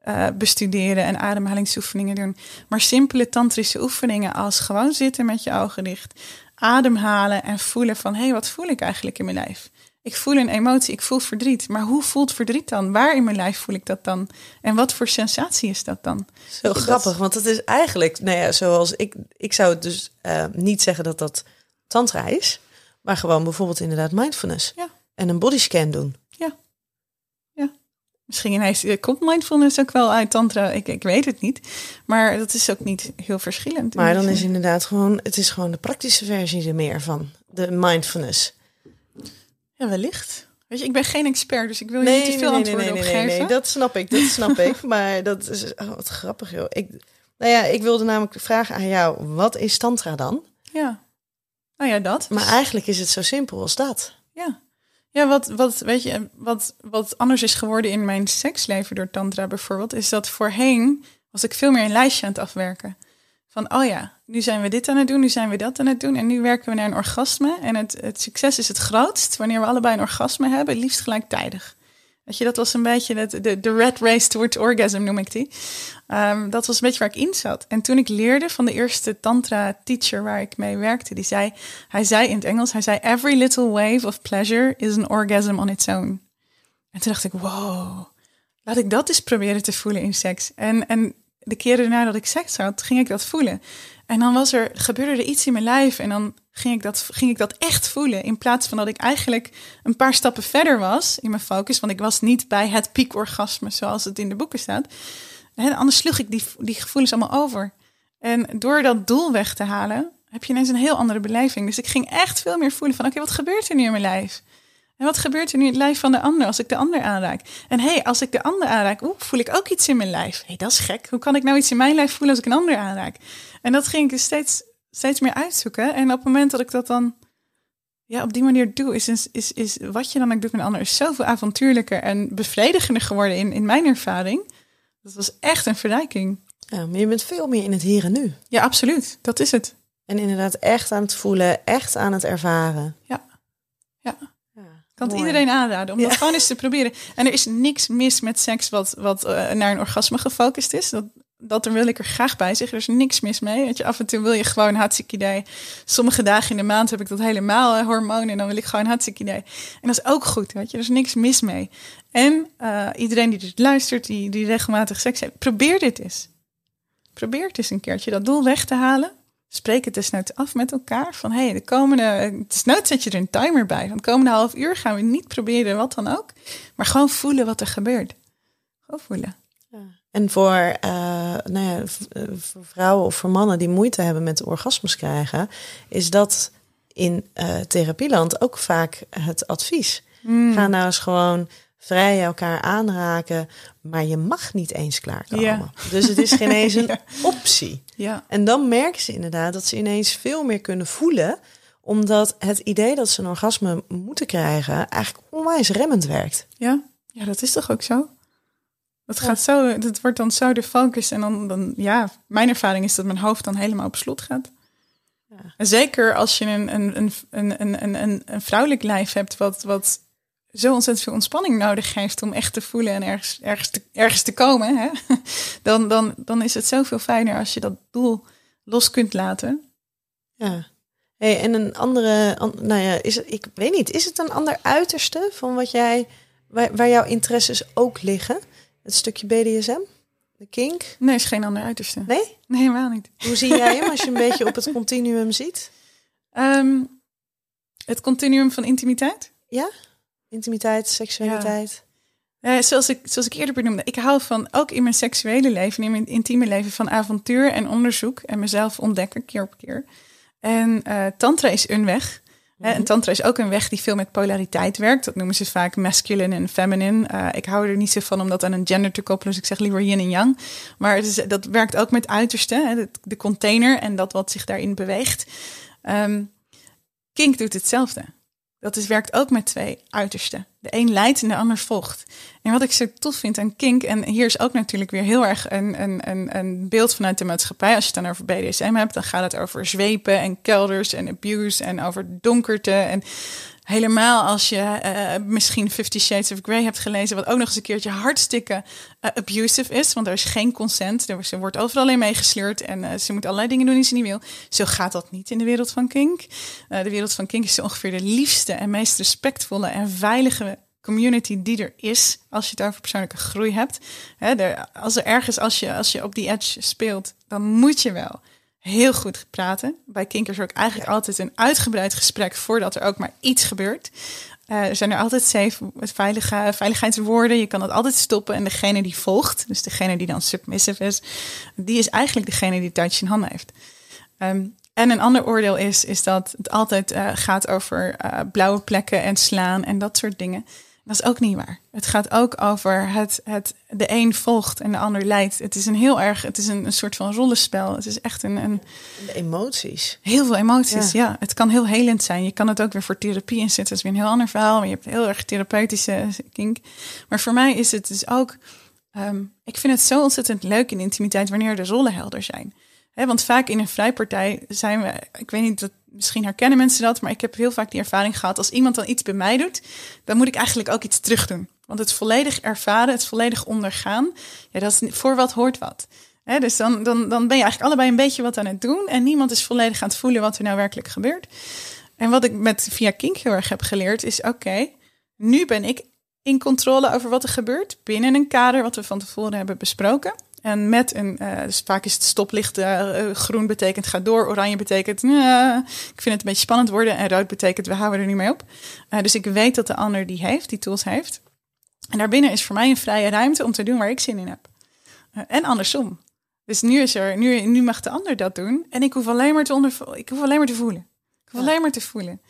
eh, bestuderen en ademhalingsoefeningen doen. Maar simpele tantrische oefeningen als gewoon zitten met je ogen dicht, ademhalen en voelen van hé, hey, wat voel ik eigenlijk in mijn lijf? Ik voel een emotie, ik voel verdriet. Maar hoe voelt verdriet dan? Waar in mijn lijf voel ik dat dan? En wat voor sensatie is dat dan? Zo Dat- grappig, want het is eigenlijk, nou ja, zoals ik, ik zou het dus eh, niet zeggen dat dat tantra is, maar gewoon bijvoorbeeld inderdaad mindfulness. Ja. En een bodyscan doen. Misschien ineens eh, komt mindfulness ook wel uit tantra. Ik, ik weet het niet. Maar dat is ook niet heel verschillend. Maar dan is inderdaad gewoon, het is gewoon de praktische versie er meer van, de mindfulness. Ja, wellicht. Weet je, ik ben geen expert, dus ik wil je niet te veel antwoorden op geven. dat snap ik, dat snap ik. Maar dat is, oh, wat grappig joh. Ik, nou ja, ik wilde namelijk vragen aan jou, wat is tantra dan? Ja. Nou ja, dat. Maar eigenlijk is het zo simpel als dat. Ja. Ja, wat, wat, weet je, wat, wat anders is geworden in mijn seksleven door tantra bijvoorbeeld, is dat voorheen was ik veel meer een lijstje aan het afwerken. Van, oh ja, nu zijn we dit aan het doen, nu zijn we dat aan het doen en nu werken we naar een orgasme. En het, het succes is het grootst wanneer we allebei een orgasme hebben, liefst gelijktijdig. Weet je, dat was een beetje de, de red race towards orgasm noem ik die. Ehm, dat was een beetje waar ik in zat. En toen ik leerde van de eerste tantra teacher waar ik mee werkte, die zei, hij zei in het Engels, hij zei, every little wave of pleasure is an orgasm on its own. En toen dacht ik, wow, laat ik dat eens proberen te voelen in seks. En, en de keren daarna dat ik seks had, ging ik dat voelen. En dan was er, gebeurde er iets in mijn lijf en dan ging ik, dat, ging ik dat echt voelen. In plaats van dat ik eigenlijk een paar stappen verder was in mijn focus. Want ik was niet bij het piekorgasme zoals het in de boeken staat. En anders sloeg ik die, die gevoelens allemaal over. En door dat doel weg te halen, heb je ineens een heel andere beleving. Dus ik ging echt veel meer voelen van, oké, wat gebeurt er nu in mijn lijf? En wat gebeurt er nu in het lijf van de ander als ik de ander aanraak? En hé, hey, als ik de ander aanraak, voel ik ook iets in mijn lijf. Hé, hey, dat is gek. Hoe kan ik nou iets in mijn lijf voelen als ik een ander aanraak? En dat ging ik dus steeds, steeds meer uitzoeken. En op het moment dat ik dat dan ja, op die manier doe, is, is, is, is wat je dan ook doet met een ander, is zoveel avontuurlijker en bevredigender geworden in, in mijn ervaring. Dat was echt een verrijking. Ja, maar je bent veel meer in het hier en nu. Ja, absoluut. Dat is het. En inderdaad echt aan het voelen, echt aan het ervaren. Ja. Ja. Ja, kan het iedereen aanraden om dat gewoon eens te proberen. En er is niks mis met seks wat, wat eh, naar een orgasme gefocust is. Dat, dat er wil ik er graag bij zeggen. Er is niks mis mee. Weet je, af en toe wil je gewoon hartstikke idee. Sommige dagen in de maand heb ik dat helemaal eh, hormonen. En dan wil ik gewoon hartstikke idee. En dat is ook goed. Weet je, er is niks mis mee. En eh, iedereen die dit luistert, die, die regelmatig seks heeft, probeer dit eens. Probeer het eens een keertje dat doel weg te halen. Spreek het desnoods af met elkaar. Van hé, hey, de komende. Desnoods zet je er een timer bij. Van de komende half uur gaan we niet proberen wat dan ook. Maar gewoon voelen wat er gebeurt. Gewoon voelen. En voor, eh, nou ja, eh, voor vrouwen of voor mannen die moeite hebben met orgasmes krijgen, is dat in eh, therapieland ook vaak het advies. Ga nou eens gewoon vrij elkaar aanraken, maar je mag niet eens klaarkomen. Ja. Dus het is geen eens een optie. Ja. En dan merken ze inderdaad dat ze ineens veel meer kunnen voelen, omdat het idee dat ze een orgasme moeten krijgen eigenlijk onwijs remmend werkt. Ja, ja dat is toch ook zo? Dat gaat zo, dat wordt dan zo de focus. En dan, dan, ja, mijn ervaring is dat mijn hoofd dan helemaal op slot gaat. Ja. En zeker als je een, een, een, een, een, een, een vrouwelijk lijf hebt, wat, wat zo ontzettend veel ontspanning nodig heeft om echt te voelen en ergens, ergens, te, ergens te komen, hè? Dan, dan, dan is het zoveel fijner als je dat doel los kunt laten. Ja. Hey, en een andere, an- nou ja, is het, ik weet niet, is het een ander uiterste van wat jij, waar, waar jouw interesses ook liggen? Het stukje BDSM, de kink? Nee, is geen ander uiterste. Nee? Nee, helemaal niet. Hoe zie jij hem als je een beetje op het continuum ziet? Ehm, het continuum van intimiteit? Ja? Intimiteit, seksualiteit. Eh, zoals, ik, zoals ik eerder benoemde, ik hou van, ook in mijn seksuele leven, in mijn intieme leven, van avontuur en onderzoek en mezelf ontdekken keer op keer. En eh, tantra is een weg. Hè, en tantra is ook een weg die veel met polariteit werkt. Dat noemen ze vaak masculine en feminine. Eh, ik hou er niet zo van om dat aan een gender te koppelen, dus ik zeg liever yin en yang. Maar het is, dat werkt ook met uitersten, hè, de, de container en dat wat zich daarin beweegt. Ehm, kink doet hetzelfde. Dat is, werkt ook met twee uitersten. De een leidt en de ander volgt. En wat ik zo tof vind aan kink, en hier is ook natuurlijk weer heel erg een, een, een, een beeld vanuit de maatschappij. Als je het dan over BDSM hebt, dan gaat het over zwepen en kelders en abuse en over donkerte. En helemaal als je eh, misschien Fifty Shades of Grey hebt gelezen, wat ook nog eens een keertje hartstikke eh, abusive is, want er is geen consent. Er, ze wordt overal in meegesleurd en eh, ze moet allerlei dingen doen die ze niet wil. Zo gaat dat niet in de wereld van kink. De wereld van kink is ongeveer de liefste en meest respectvolle en veilige community die er is als je het over persoonlijke groei hebt. Er, als er ergens, als je, als je op die edge speelt, dan moet je wel heel goed praten. Bij kinkers ook eigenlijk altijd een uitgebreid gesprek voordat er ook maar iets gebeurt. Eh, er zijn er altijd safe, veilige, veiligheidswoorden. Je kan het altijd stoppen. En degene die volgt, dus degene die dan submissive is, die is eigenlijk degene die het touch in handen heeft. Ehm, en een ander oordeel is, is dat het altijd eh, gaat over eh, blauwe plekken en slaan en dat soort dingen. Dat is ook niet waar. Het gaat ook over het, het de een volgt en de ander leidt. Het is een heel erg, het is een, een soort van rollenspel. Het is echt een, een De emoties. heel veel emoties. Ja. Ja. het kan heel helend zijn. Je kan het ook weer voor therapie inzetten. Dat is weer een heel ander verhaal. Maar je hebt heel erg therapeutische kink. Maar voor mij is het dus ook. ehm, ik vind het zo ontzettend leuk in intimiteit wanneer de rollen helder zijn. Want vaak in een vrijpartij zijn we, ik weet niet, dat, misschien herkennen mensen dat, maar ik heb heel vaak die ervaring gehad. Als iemand dan iets bij mij doet, dan moet ik eigenlijk ook iets terug doen. Want het volledig ervaren, het volledig ondergaan, ja, dat is voor wat hoort wat. Dus dan, dan, dan ben je eigenlijk allebei een beetje wat aan het doen en niemand is volledig aan het voelen wat er nou werkelijk gebeurt. En wat ik met via Kink heel erg heb geleerd is, oké, nu ben ik in controle over wat er gebeurt binnen een kader wat we van tevoren hebben besproken. En met een, eh, dus vaak is het stoplicht eh, eh, groen betekent ga door, oranje betekent "Nee, ik vind het een beetje spannend worden en rood betekent we houden er niet mee op. Dus ik weet dat de ander die heeft, die tools heeft. En daarbinnen is voor mij een vrije ruimte om te doen waar ik zin in heb. En andersom. Dus nu, is er, nu, nu mag de ander dat doen en ik hoef alleen maar te, onder, ik hoef alleen maar te voelen. Ik hoef alleen maar te voelen.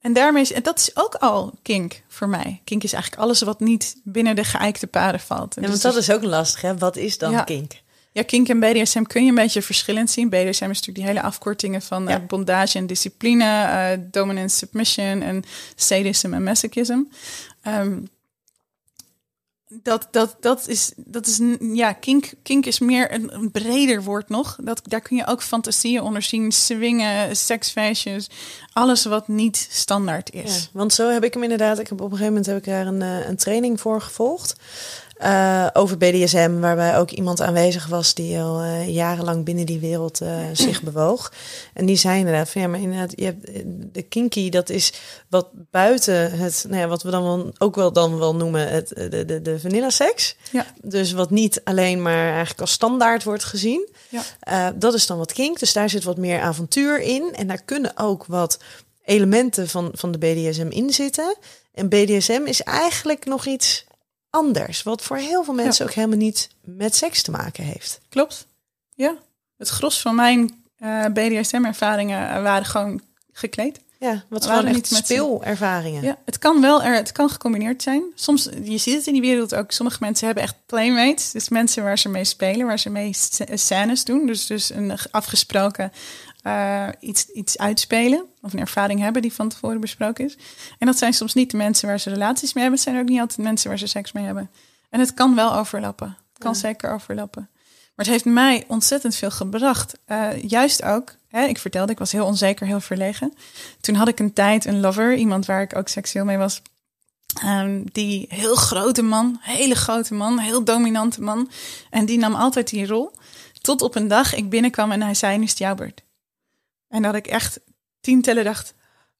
En daarmee is, en dat is ook al kink voor mij. Kink is eigenlijk alles wat niet binnen de geëikte paden valt. En Ja, dus want dat dus- is ook lastig, hè? Wat is dan Ja. kink? Ja, kink en BDSM kun je een beetje verschillend zien. BDSM is natuurlijk die hele afkortingen van Ja. eh, bondage en discipline, eh dominance, submission en sadism en masochism. Ehm, dat, dat, dat is, dat is, ja, kink, kink is meer een, een breder woord nog. Dat, daar kun je ook fantasieën onder zien, swingen, seksfeestjes, alles wat niet standaard is. want zo heb ik hem inderdaad. Ik heb op een gegeven moment heb ik daar een, eh, een training voor gevolgd. Eh, over BDSM, waarbij ook iemand aanwezig was die al eh, jarenlang binnen die wereld eh, zich bewoog. En die zei inderdaad van ja, maar inderdaad, je hebt de kinky, dat is wat buiten het, nou ja, wat we dan wel, ook wel dan wel noemen het, de, de, de vanilla seks. Ja. Dus wat niet alleen maar eigenlijk als standaard wordt gezien. Ja. Dat is dan wat kink. Dus daar zit wat meer avontuur in. En daar kunnen ook wat elementen van, van de BDSM in zitten. En BDSM is eigenlijk nog iets anders. Wat voor heel veel mensen ook helemaal niet met seks te maken heeft. Klopt. Ja. Het gros van mijn eh, BDSM-ervaringen waren gewoon gekleed. Ja, wat waren gewoon niet echt speelervaringen. Ja, het kan wel, er, het kan gecombineerd zijn. Soms, je ziet het in die wereld ook. Sommige mensen hebben echt playmates. Dus mensen waar ze mee spelen, waar ze mee sc- scènes doen. Dus, dus een afgesproken eh, iets, iets uitspelen. Of een ervaring hebben die van tevoren besproken is. En dat zijn soms niet de mensen waar ze relaties mee hebben. Het zijn ook niet altijd mensen waar ze seks mee hebben. En het kan wel overlappen. Het kan zeker overlappen. Maar het heeft mij ontzettend veel gebracht. Eh, juist ook, hè, ik vertelde, ik was heel onzeker, heel verlegen. Toen had ik een tijd een lover, iemand waar ik ook seksueel mee was. Ehm, die heel grote man, hele grote man, heel dominante man. En die nam altijd die rol. Tot op een dag ik binnenkwam en hij zei, nu is het jouw beurt. En dat ik echt tien tellen dacht,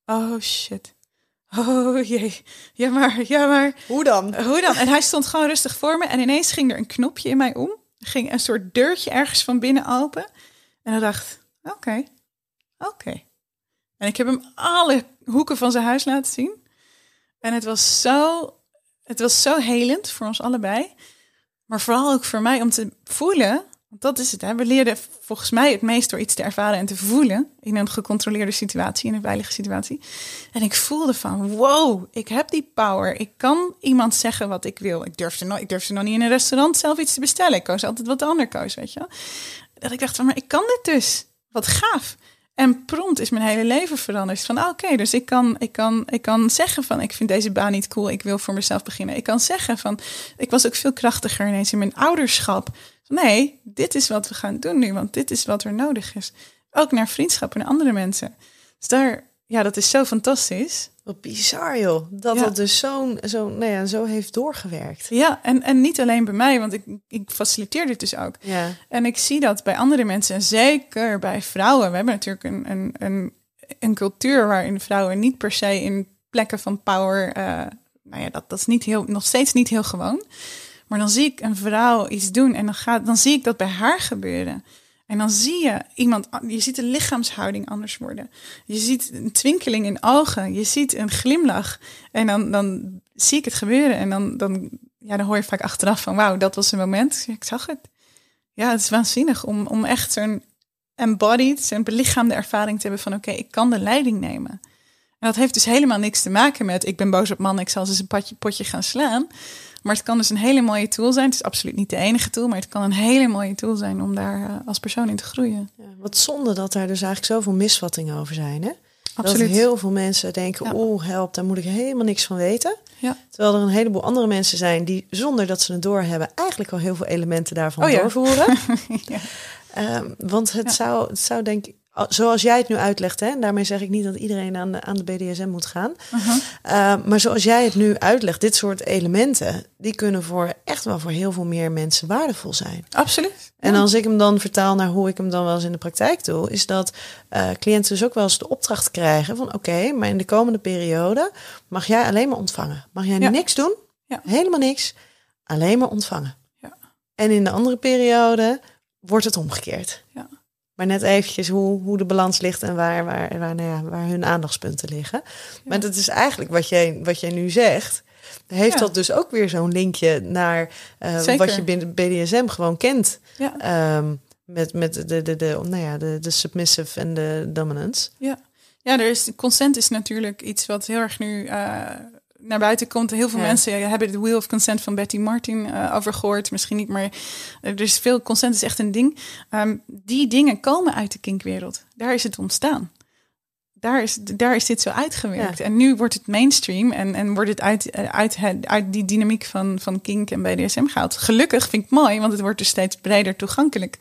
oh shit. Oh jee, ja maar, ja maar. Hoe dan? Hoe dan? En hij stond gewoon rustig voor me en ineens ging er een knopje in mij om. Er ging een soort deurtje ergens van binnen open. En ik dacht, oké, oké. En ik heb hem alle hoeken van zijn huis laten zien. En het was zo, het was zo helend voor ons allebei. Maar vooral ook voor mij om te voelen, want dat is het. Hè? We leerden volgens mij het meest door iets te ervaren en te voelen in een gecontroleerde situatie, in een veilige situatie. En ik voelde van, wow, ik heb die power. Ik kan iemand zeggen wat ik wil. Ik durfde, nog, ik durfde nog niet in een restaurant zelf iets te bestellen. Ik koos altijd wat de ander koos, weet je wel. Dat ik dacht van, maar ik kan dit dus. Wat gaaf. En prompt is mijn hele leven veranderd. Van ah, oké, dus ik kan, ik, kan, ik kan zeggen van ik vind deze baan niet cool, ik wil voor mezelf beginnen. Ik kan zeggen van ik was ook veel krachtiger ineens in mijn ouderschap. Nee, dit is wat we gaan doen nu, want dit is wat er nodig is. Ook naar vriendschap en andere mensen. Dus daar, ja, dat is zo fantastisch. Wat bizar joh. Dat Ja. het dus zo'n, zo, nou ja, zo heeft doorgewerkt. Ja, en, en niet alleen bij mij, want ik, ik faciliteer dit dus ook. Ja. En ik zie dat bij andere mensen, en zeker bij vrouwen. We hebben natuurlijk een, een, een, een cultuur waarin vrouwen niet per se in plekken van power. eh, nou ja, dat, dat is niet heel, nog steeds niet heel gewoon. Maar dan zie ik een vrouw iets doen en dan, gaat, dan zie ik dat bij haar gebeuren. En dan zie je iemand, je ziet de lichaamshouding anders worden. Je ziet een twinkeling in ogen, je ziet een glimlach. En dan, dan zie ik het gebeuren en dan, dan, ja, dan hoor je vaak achteraf van wauw, dat was een moment. Ik zag het. Ja, het is waanzinnig om, om echt zo'n embodied, zo'n belichaamde ervaring te hebben van oké, ik kan de leiding nemen. En dat heeft dus helemaal niks te maken met ik ben boos op mannen, ik zal ze een potje gaan slaan. Maar het kan dus een hele mooie tool zijn. Het is absoluut niet de enige tool, maar het kan een hele mooie tool zijn om daar eh, als persoon in te groeien. Ja, wat zonde dat daar dus eigenlijk zoveel misvattingen over zijn. Hè? Absoluut. Dat heel veel mensen denken, Ja. oeh, help, daar moet ik helemaal niks van weten. Ja. Terwijl er een heleboel andere mensen zijn die, zonder dat ze het doorhebben, eigenlijk al heel veel elementen daarvan Oh ja. doorvoeren. ja. Ehm, want het, Ja. zou, het zou denk ik, zoals jij het nu uitlegt, hè, en daarmee zeg ik niet dat iedereen aan de, aan de BDSM moet gaan. Uh-huh. Ehm, maar zoals jij het nu uitlegt, dit soort elementen, die kunnen voor echt wel voor heel veel meer mensen waardevol zijn. Absoluut. En Ja. als ik hem dan vertaal naar hoe ik hem dan wel eens in de praktijk doe, is dat eh, cliënten dus ook wel eens de opdracht krijgen van oké, maar in de komende periode mag jij alleen maar ontvangen. Mag jij Ja. niks doen? Ja. Helemaal niks. Alleen maar ontvangen. En in de andere periode wordt het omgekeerd. Ja. Maar net eventjes hoe, hoe de balans ligt en waar, waar, waar, nou ja, waar hun aandachtspunten liggen. Maar dat is eigenlijk wat jij, wat jij nu zegt. Heeft Ja. dat dus ook weer zo'n linkje naar eh, wat je binnen BDSM gewoon kent. Ja. Ehm, met met de, de, de, nou ja, de, de submissive en de dominance. Ja, ja er is, consent is natuurlijk iets wat heel erg nu, eh, naar buiten komt. Heel veel Ja. mensen hebben de Wheel of Consent van Betty Martin eh, over gehoord. Misschien niet, maar er is veel consent is echt een ding. Ehm, die dingen komen uit de kinkwereld. Daar is het ontstaan. Daar is, daar is dit zo uitgewerkt. Ja. En nu wordt het mainstream en, en wordt het uit, eh, uit, uit die dynamiek van, van kink en BDSM gehaald. Gelukkig vind ik het mooi, want het wordt dus steeds breder toegankelijk.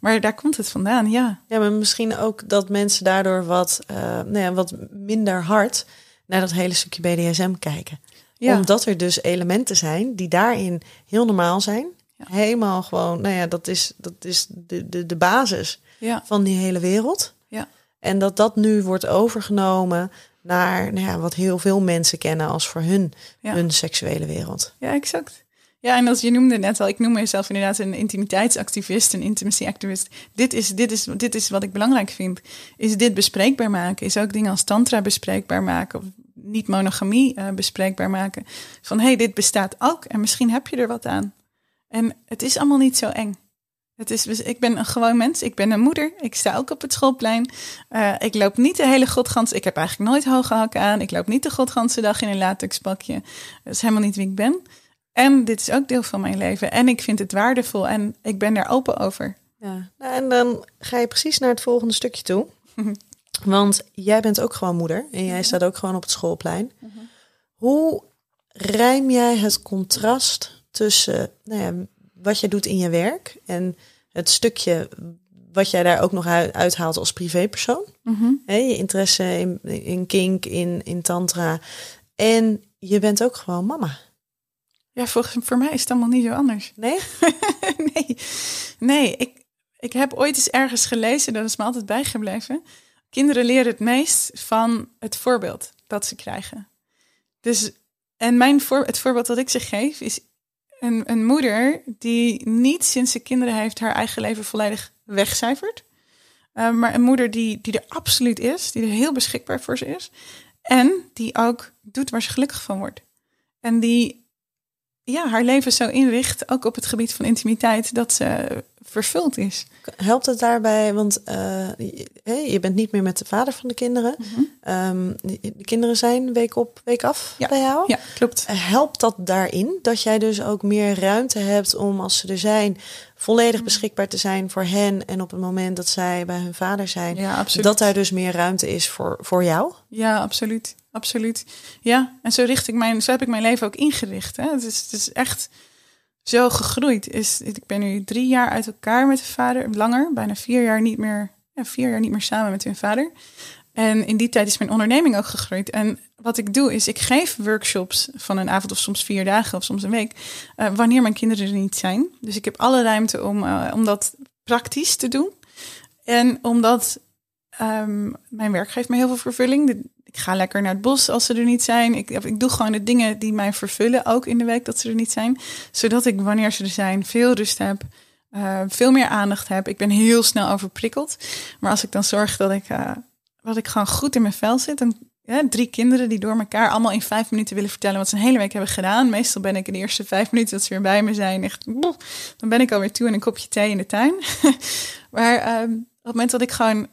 Maar daar komt het vandaan, ja. Ja, maar misschien ook dat mensen daardoor wat, eh, nou ja, wat minder hard naar dat hele stukje BDSM kijken. ja. Omdat er dus elementen zijn die daarin heel normaal zijn. Ja. Helemaal gewoon, nou ja, dat is, dat is de, de, de basis ja. van die hele wereld. Ja. En dat dat nu wordt overgenomen naar nou ja, wat heel veel mensen kennen als voor hun, hun seksuele wereld. Ja, exact. Ja, en als je noemde net al, ik noem mezelf inderdaad een intimiteitsactivist, een intimacy activist. Dit is, dit, is, dit is wat ik belangrijk vind. Is dit bespreekbaar maken? Is ook dingen als tantra bespreekbaar maken? Of niet monogamie eh, bespreekbaar maken? Van hé, hey, dit bestaat ook en misschien heb je er wat aan. En het is allemaal niet zo eng. Het is, dus ik ben een gewoon mens. Ik ben een moeder. Ik sta ook op het schoolplein. Eh, ik loop niet de hele godgans. Ik heb eigenlijk nooit hoge hakken aan. Ik loop niet de godganse dag in een latexpakje. Dat is helemaal niet wie ik ben. En dit is ook deel van mijn leven. En ik vind het waardevol en ik ben daar open over. Ja. Nou, en dan ga je precies naar het volgende stukje toe. Want jij bent ook gewoon moeder en jij staat ook gewoon op het schoolplein. Hoe rijm jij het contrast tussen nou ja, wat je doet in je werk en het stukje wat jij daar ook nog uit, uithaalt als privépersoon? Hè, je interesse in, in kink, in, in tantra. En je bent ook gewoon mama. Ja, voor, voor mij is het allemaal niet zo anders. Nee? nee, nee ik, ik heb ooit eens ergens gelezen, dat is me altijd bijgebleven. Kinderen leren het meest van het voorbeeld dat ze krijgen. Dus, en mijn voor, het voorbeeld dat ik ze geef is een, een moeder die niet sinds ze kinderen heeft haar eigen leven volledig wegcijfert. Uh, maar een moeder die, die er absoluut is, die er heel beschikbaar voor ze is. En die ook doet waar ze gelukkig van wordt. En die ja, haar leven zo inricht, ook op het gebied van intimiteit, dat ze vervuld is. Helpt het daarbij, want uh, je, je bent niet meer met de vader van de kinderen. Mm -hmm. um, de kinderen zijn week op, week af ja. bij jou. Ja, klopt. Helpt dat daarin dat jij dus ook meer ruimte hebt om, als ze er zijn, volledig beschikbaar te zijn voor hen en op het moment dat zij bij hun vader zijn, ja, absoluut. dat daar dus meer ruimte is voor, voor jou? Ja, absoluut. Absoluut. Ja, en zo richt ik mijn, zo heb ik mijn leven ook ingericht. Hè. Het, is, het is echt zo gegroeid. Is, ik ben nu drie jaar uit elkaar met de vader, langer, bijna vier jaar niet meer, vier jaar niet meer samen met hun vader. En in die tijd is mijn onderneming ook gegroeid. En wat ik doe is, ik geef workshops van een avond of soms vier dagen of soms een week, uh, wanneer mijn kinderen er niet zijn. Dus ik heb alle ruimte om, uh, om dat praktisch te doen. En omdat um, mijn werk geeft me heel veel vervulling. Ik ga lekker naar het bos als ze er niet zijn. Ik, ik doe gewoon de dingen die mij vervullen, ook in de week dat ze er niet zijn. Zodat ik, wanneer ze er zijn, veel rust heb. Uh, veel meer aandacht heb. Ik ben heel snel overprikkeld. Maar als ik dan zorg dat ik, uh, dat ik gewoon goed in mijn vel zit. Ja, drie kinderen die door elkaar allemaal in vijf minuten willen vertellen wat ze een hele week hebben gedaan. Meestal ben ik in de eerste vijf minuten dat ze weer bij me zijn. Echt, dan ben ik alweer toe en een kopje thee in de tuin. maar um, op het moment dat ik gewoon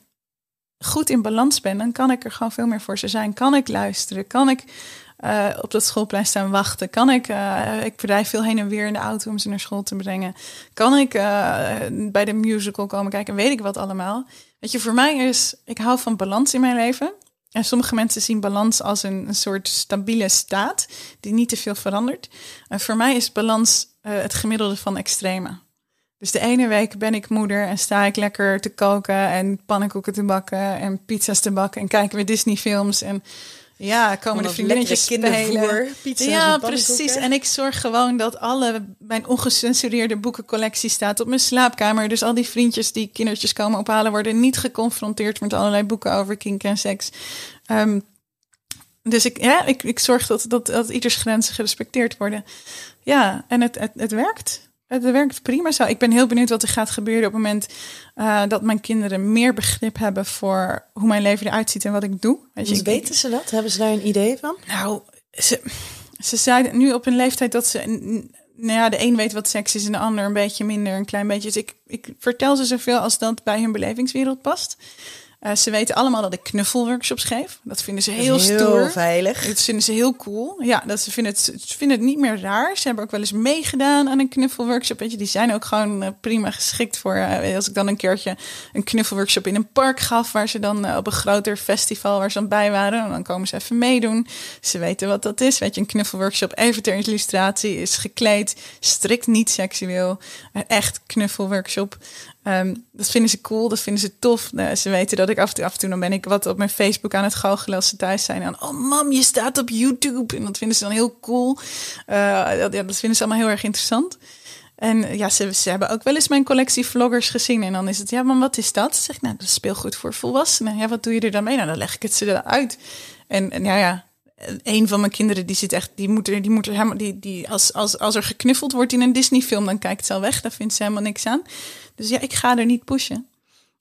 goed in balans ben, dan kan ik er gewoon veel meer voor ze zijn. Kan ik luisteren? Kan ik uh, op dat schoolplein staan wachten? Kan ik, uh, ik rijd veel heen en weer in de auto om ze naar school te brengen. Kan ik uh, bij de musical komen kijken? Weet ik wat allemaal. Weet je, voor mij is, ik hou van balans in mijn leven. En sommige mensen zien balans als een, een soort stabiele staat die niet te veel verandert. En voor mij is balans het gemiddelde van extreme. Dus de ene week ben ik moeder en sta ik lekker te koken en pannenkoeken te bakken en pizza's te bakken en kijken we Disney films en ja, komen de vriendinnetjes spelen. Ja, precies. En ik zorg gewoon dat alle mijn ongecensureerde boekencollectie staat op mijn slaapkamer. Dus al die vriendjes die kindertjes komen ophalen worden niet geconfronteerd met allerlei boeken over kink en seks. Um, dus ik, ja, ik, ik zorg dat, dat, dat ieders grenzen gerespecteerd worden. Ja, en het, het, het werkt. Het werkt prima zo. Ik ben heel benieuwd wat er gaat gebeuren op het moment uh, dat mijn kinderen meer begrip hebben voor hoe mijn leven eruit ziet en wat ik doe. Weet je, dus weten ze dat? Hebben ze daar een idee van? Nou, ze, ze zijn nu op een leeftijd dat ze. Nou ja, de een weet wat seks is en de ander een beetje minder, een klein beetje. Dus ik, ik vertel ze zoveel als dat bij hun belevingswereld past. Eh, ze weten allemaal dat ik knuffelworkshops geef. Dat vinden ze heel, is heel stoer. veilig. Dat vinden ze heel cool. Ja, dat ze vinden het, ze vinden het niet meer raar. Ze hebben ook wel eens meegedaan aan een knuffelworkshop. Weet je, die zijn ook gewoon eh, prima geschikt voor. eh, als ik dan een keertje een knuffelworkshop in een park gaf, waar ze dan op een groter festival waar ze dan bij waren, dan komen ze even meedoen. Ze weten wat dat is. Weet je, een knuffelworkshop, even ter illustratie, is gekleed, strikt niet seksueel. Een echt knuffelworkshop. Ehm, dat vinden ze cool, dat vinden ze tof. Eh, ze weten dat ik af en toe, af en toe dan ben ik wat op mijn Facebook aan het goochelen als ze thuis zijn. En oh mam, je staat op YouTube. En dat vinden ze dan heel cool. Eh, dat, ja, dat vinden ze allemaal heel erg interessant. En eh, ja, ze, ze hebben ook wel eens mijn collectie vloggers gezien. En dan is het, ja, maar wat is dat? Zeg ik, nou, dat is speelgoed voor volwassenen. Ja, wat doe je er dan mee? Nou, dan leg ik het ze eruit. En, en ja, ja, een van mijn kinderen die zit echt, die moet er, die moet er helemaal, die, die als, als, als er geknuffeld wordt in een Disney-film, dan kijkt ze al weg. Daar vindt ze helemaal niks aan. Dus ja, ik ga er niet pushen.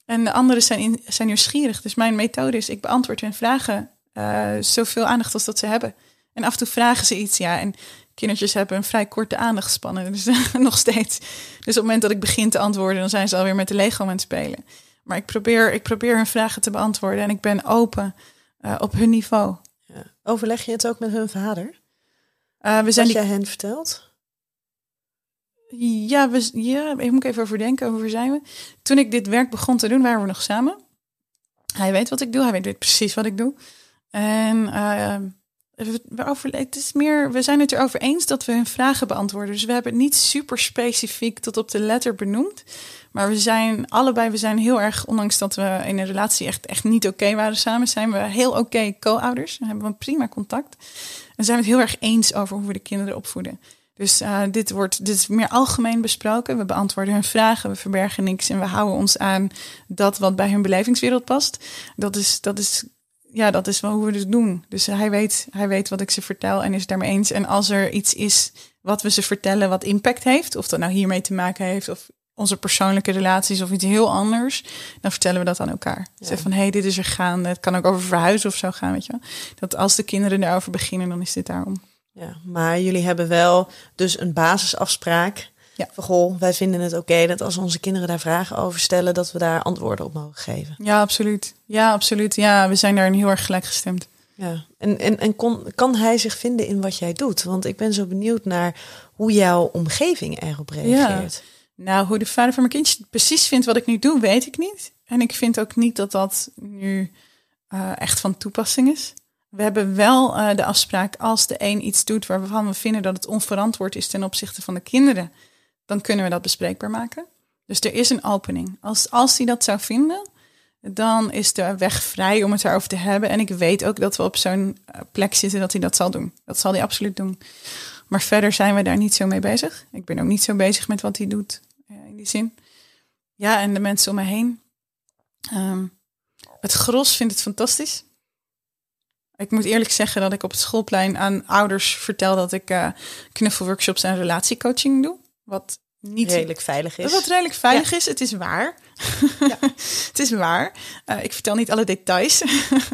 En de anderen zijn, in, zijn nieuwsgierig. Dus mijn methode is, ik beantwoord hun vragen eh, zoveel aandacht als dat ze hebben. En af en toe vragen ze iets, ja. En kindertjes hebben een vrij korte aandachtspannen. Dus nog steeds. Dus op het moment dat ik begin te antwoorden, dan zijn ze alweer met de Lego aan het spelen. Maar ik probeer, ik probeer hun vragen te beantwoorden. En ik ben open eh, op hun niveau. Ja. Overleg je het ook met hun vader? Eh, we Wat zijn die jij hen vertelt? Ja, we, ja, ik moet even overdenken. Over zijn we? Toen ik dit werk begon te doen, waren we nog samen. Hij weet wat ik doe. Hij weet, precies wat ik doe. En eh, we, we over, het is meer, we zijn het erover eens dat we hun vragen beantwoorden. Dus we hebben het niet super specifiek tot op de letter benoemd. Maar we zijn allebei, we zijn heel erg, ondanks dat we in een relatie echt, echt niet oké waren samen, zijn we heel oké co-ouders. We hebben een prima contact. En zijn we het heel erg eens over hoe we de kinderen opvoeden. Dus eh, dit, wordt, dit is meer algemeen besproken. We beantwoorden hun vragen, we verbergen niks en we houden ons aan dat wat bij hun belevingswereld past. Dat is, dat is, ja, dat is wel hoe we het doen. Dus hij weet, hij weet wat ik ze vertel en is het daarmee eens. En als er iets is wat we ze vertellen wat impact heeft, of dat nou hiermee te maken heeft, of onze persoonlijke relaties of iets heel anders, dan vertellen we dat aan elkaar. Ja. Zeg van, hé, hey, dit is er gaande. Het kan ook over verhuizen of zo gaan, weet je wel. Dat als de kinderen daarover beginnen, dan is dit daarom. Ja, maar jullie hebben wel dus een basisafspraak. Ja. Van, goh, wij vinden het oké dat als onze kinderen daar vragen over stellen, dat we daar antwoorden op mogen geven. Ja, absoluut. Ja, absoluut. Ja, we zijn daarin heel erg gelijkgestemd. Ja, en, en, en kon, kan hij zich vinden in wat jij doet? Want ik ben zo benieuwd naar hoe jouw omgeving erop reageert. Ja. Nou, hoe de vader van mijn kindje precies vindt wat ik nu doe, weet ik niet. En ik vind ook niet dat dat nu uh, echt van toepassing is. We hebben wel uh, de afspraak, als de een iets doet waarvan we vinden dat het onverantwoord is ten opzichte van de kinderen, dan kunnen we dat bespreekbaar maken. Dus er is een opening. Als, als hij dat zou vinden, dan is de weg vrij om het daarover te hebben. En ik weet ook dat we op zo'n plek zitten dat hij dat zal doen. Dat zal hij absoluut doen. Maar verder zijn we daar niet zo mee bezig. Ik ben ook niet zo bezig met wat hij doet uh, in die zin. Ja, en de mensen om me heen. Um, het gros vindt het fantastisch. Ik moet eerlijk zeggen dat ik op het schoolplein aan ouders vertel dat ik uh, knuffelworkshops en relatiecoaching doe. Wat niet redelijk veilig is. Wat redelijk veilig ja. is. Het is waar. Ja. het is waar. Uh, ik vertel niet alle details.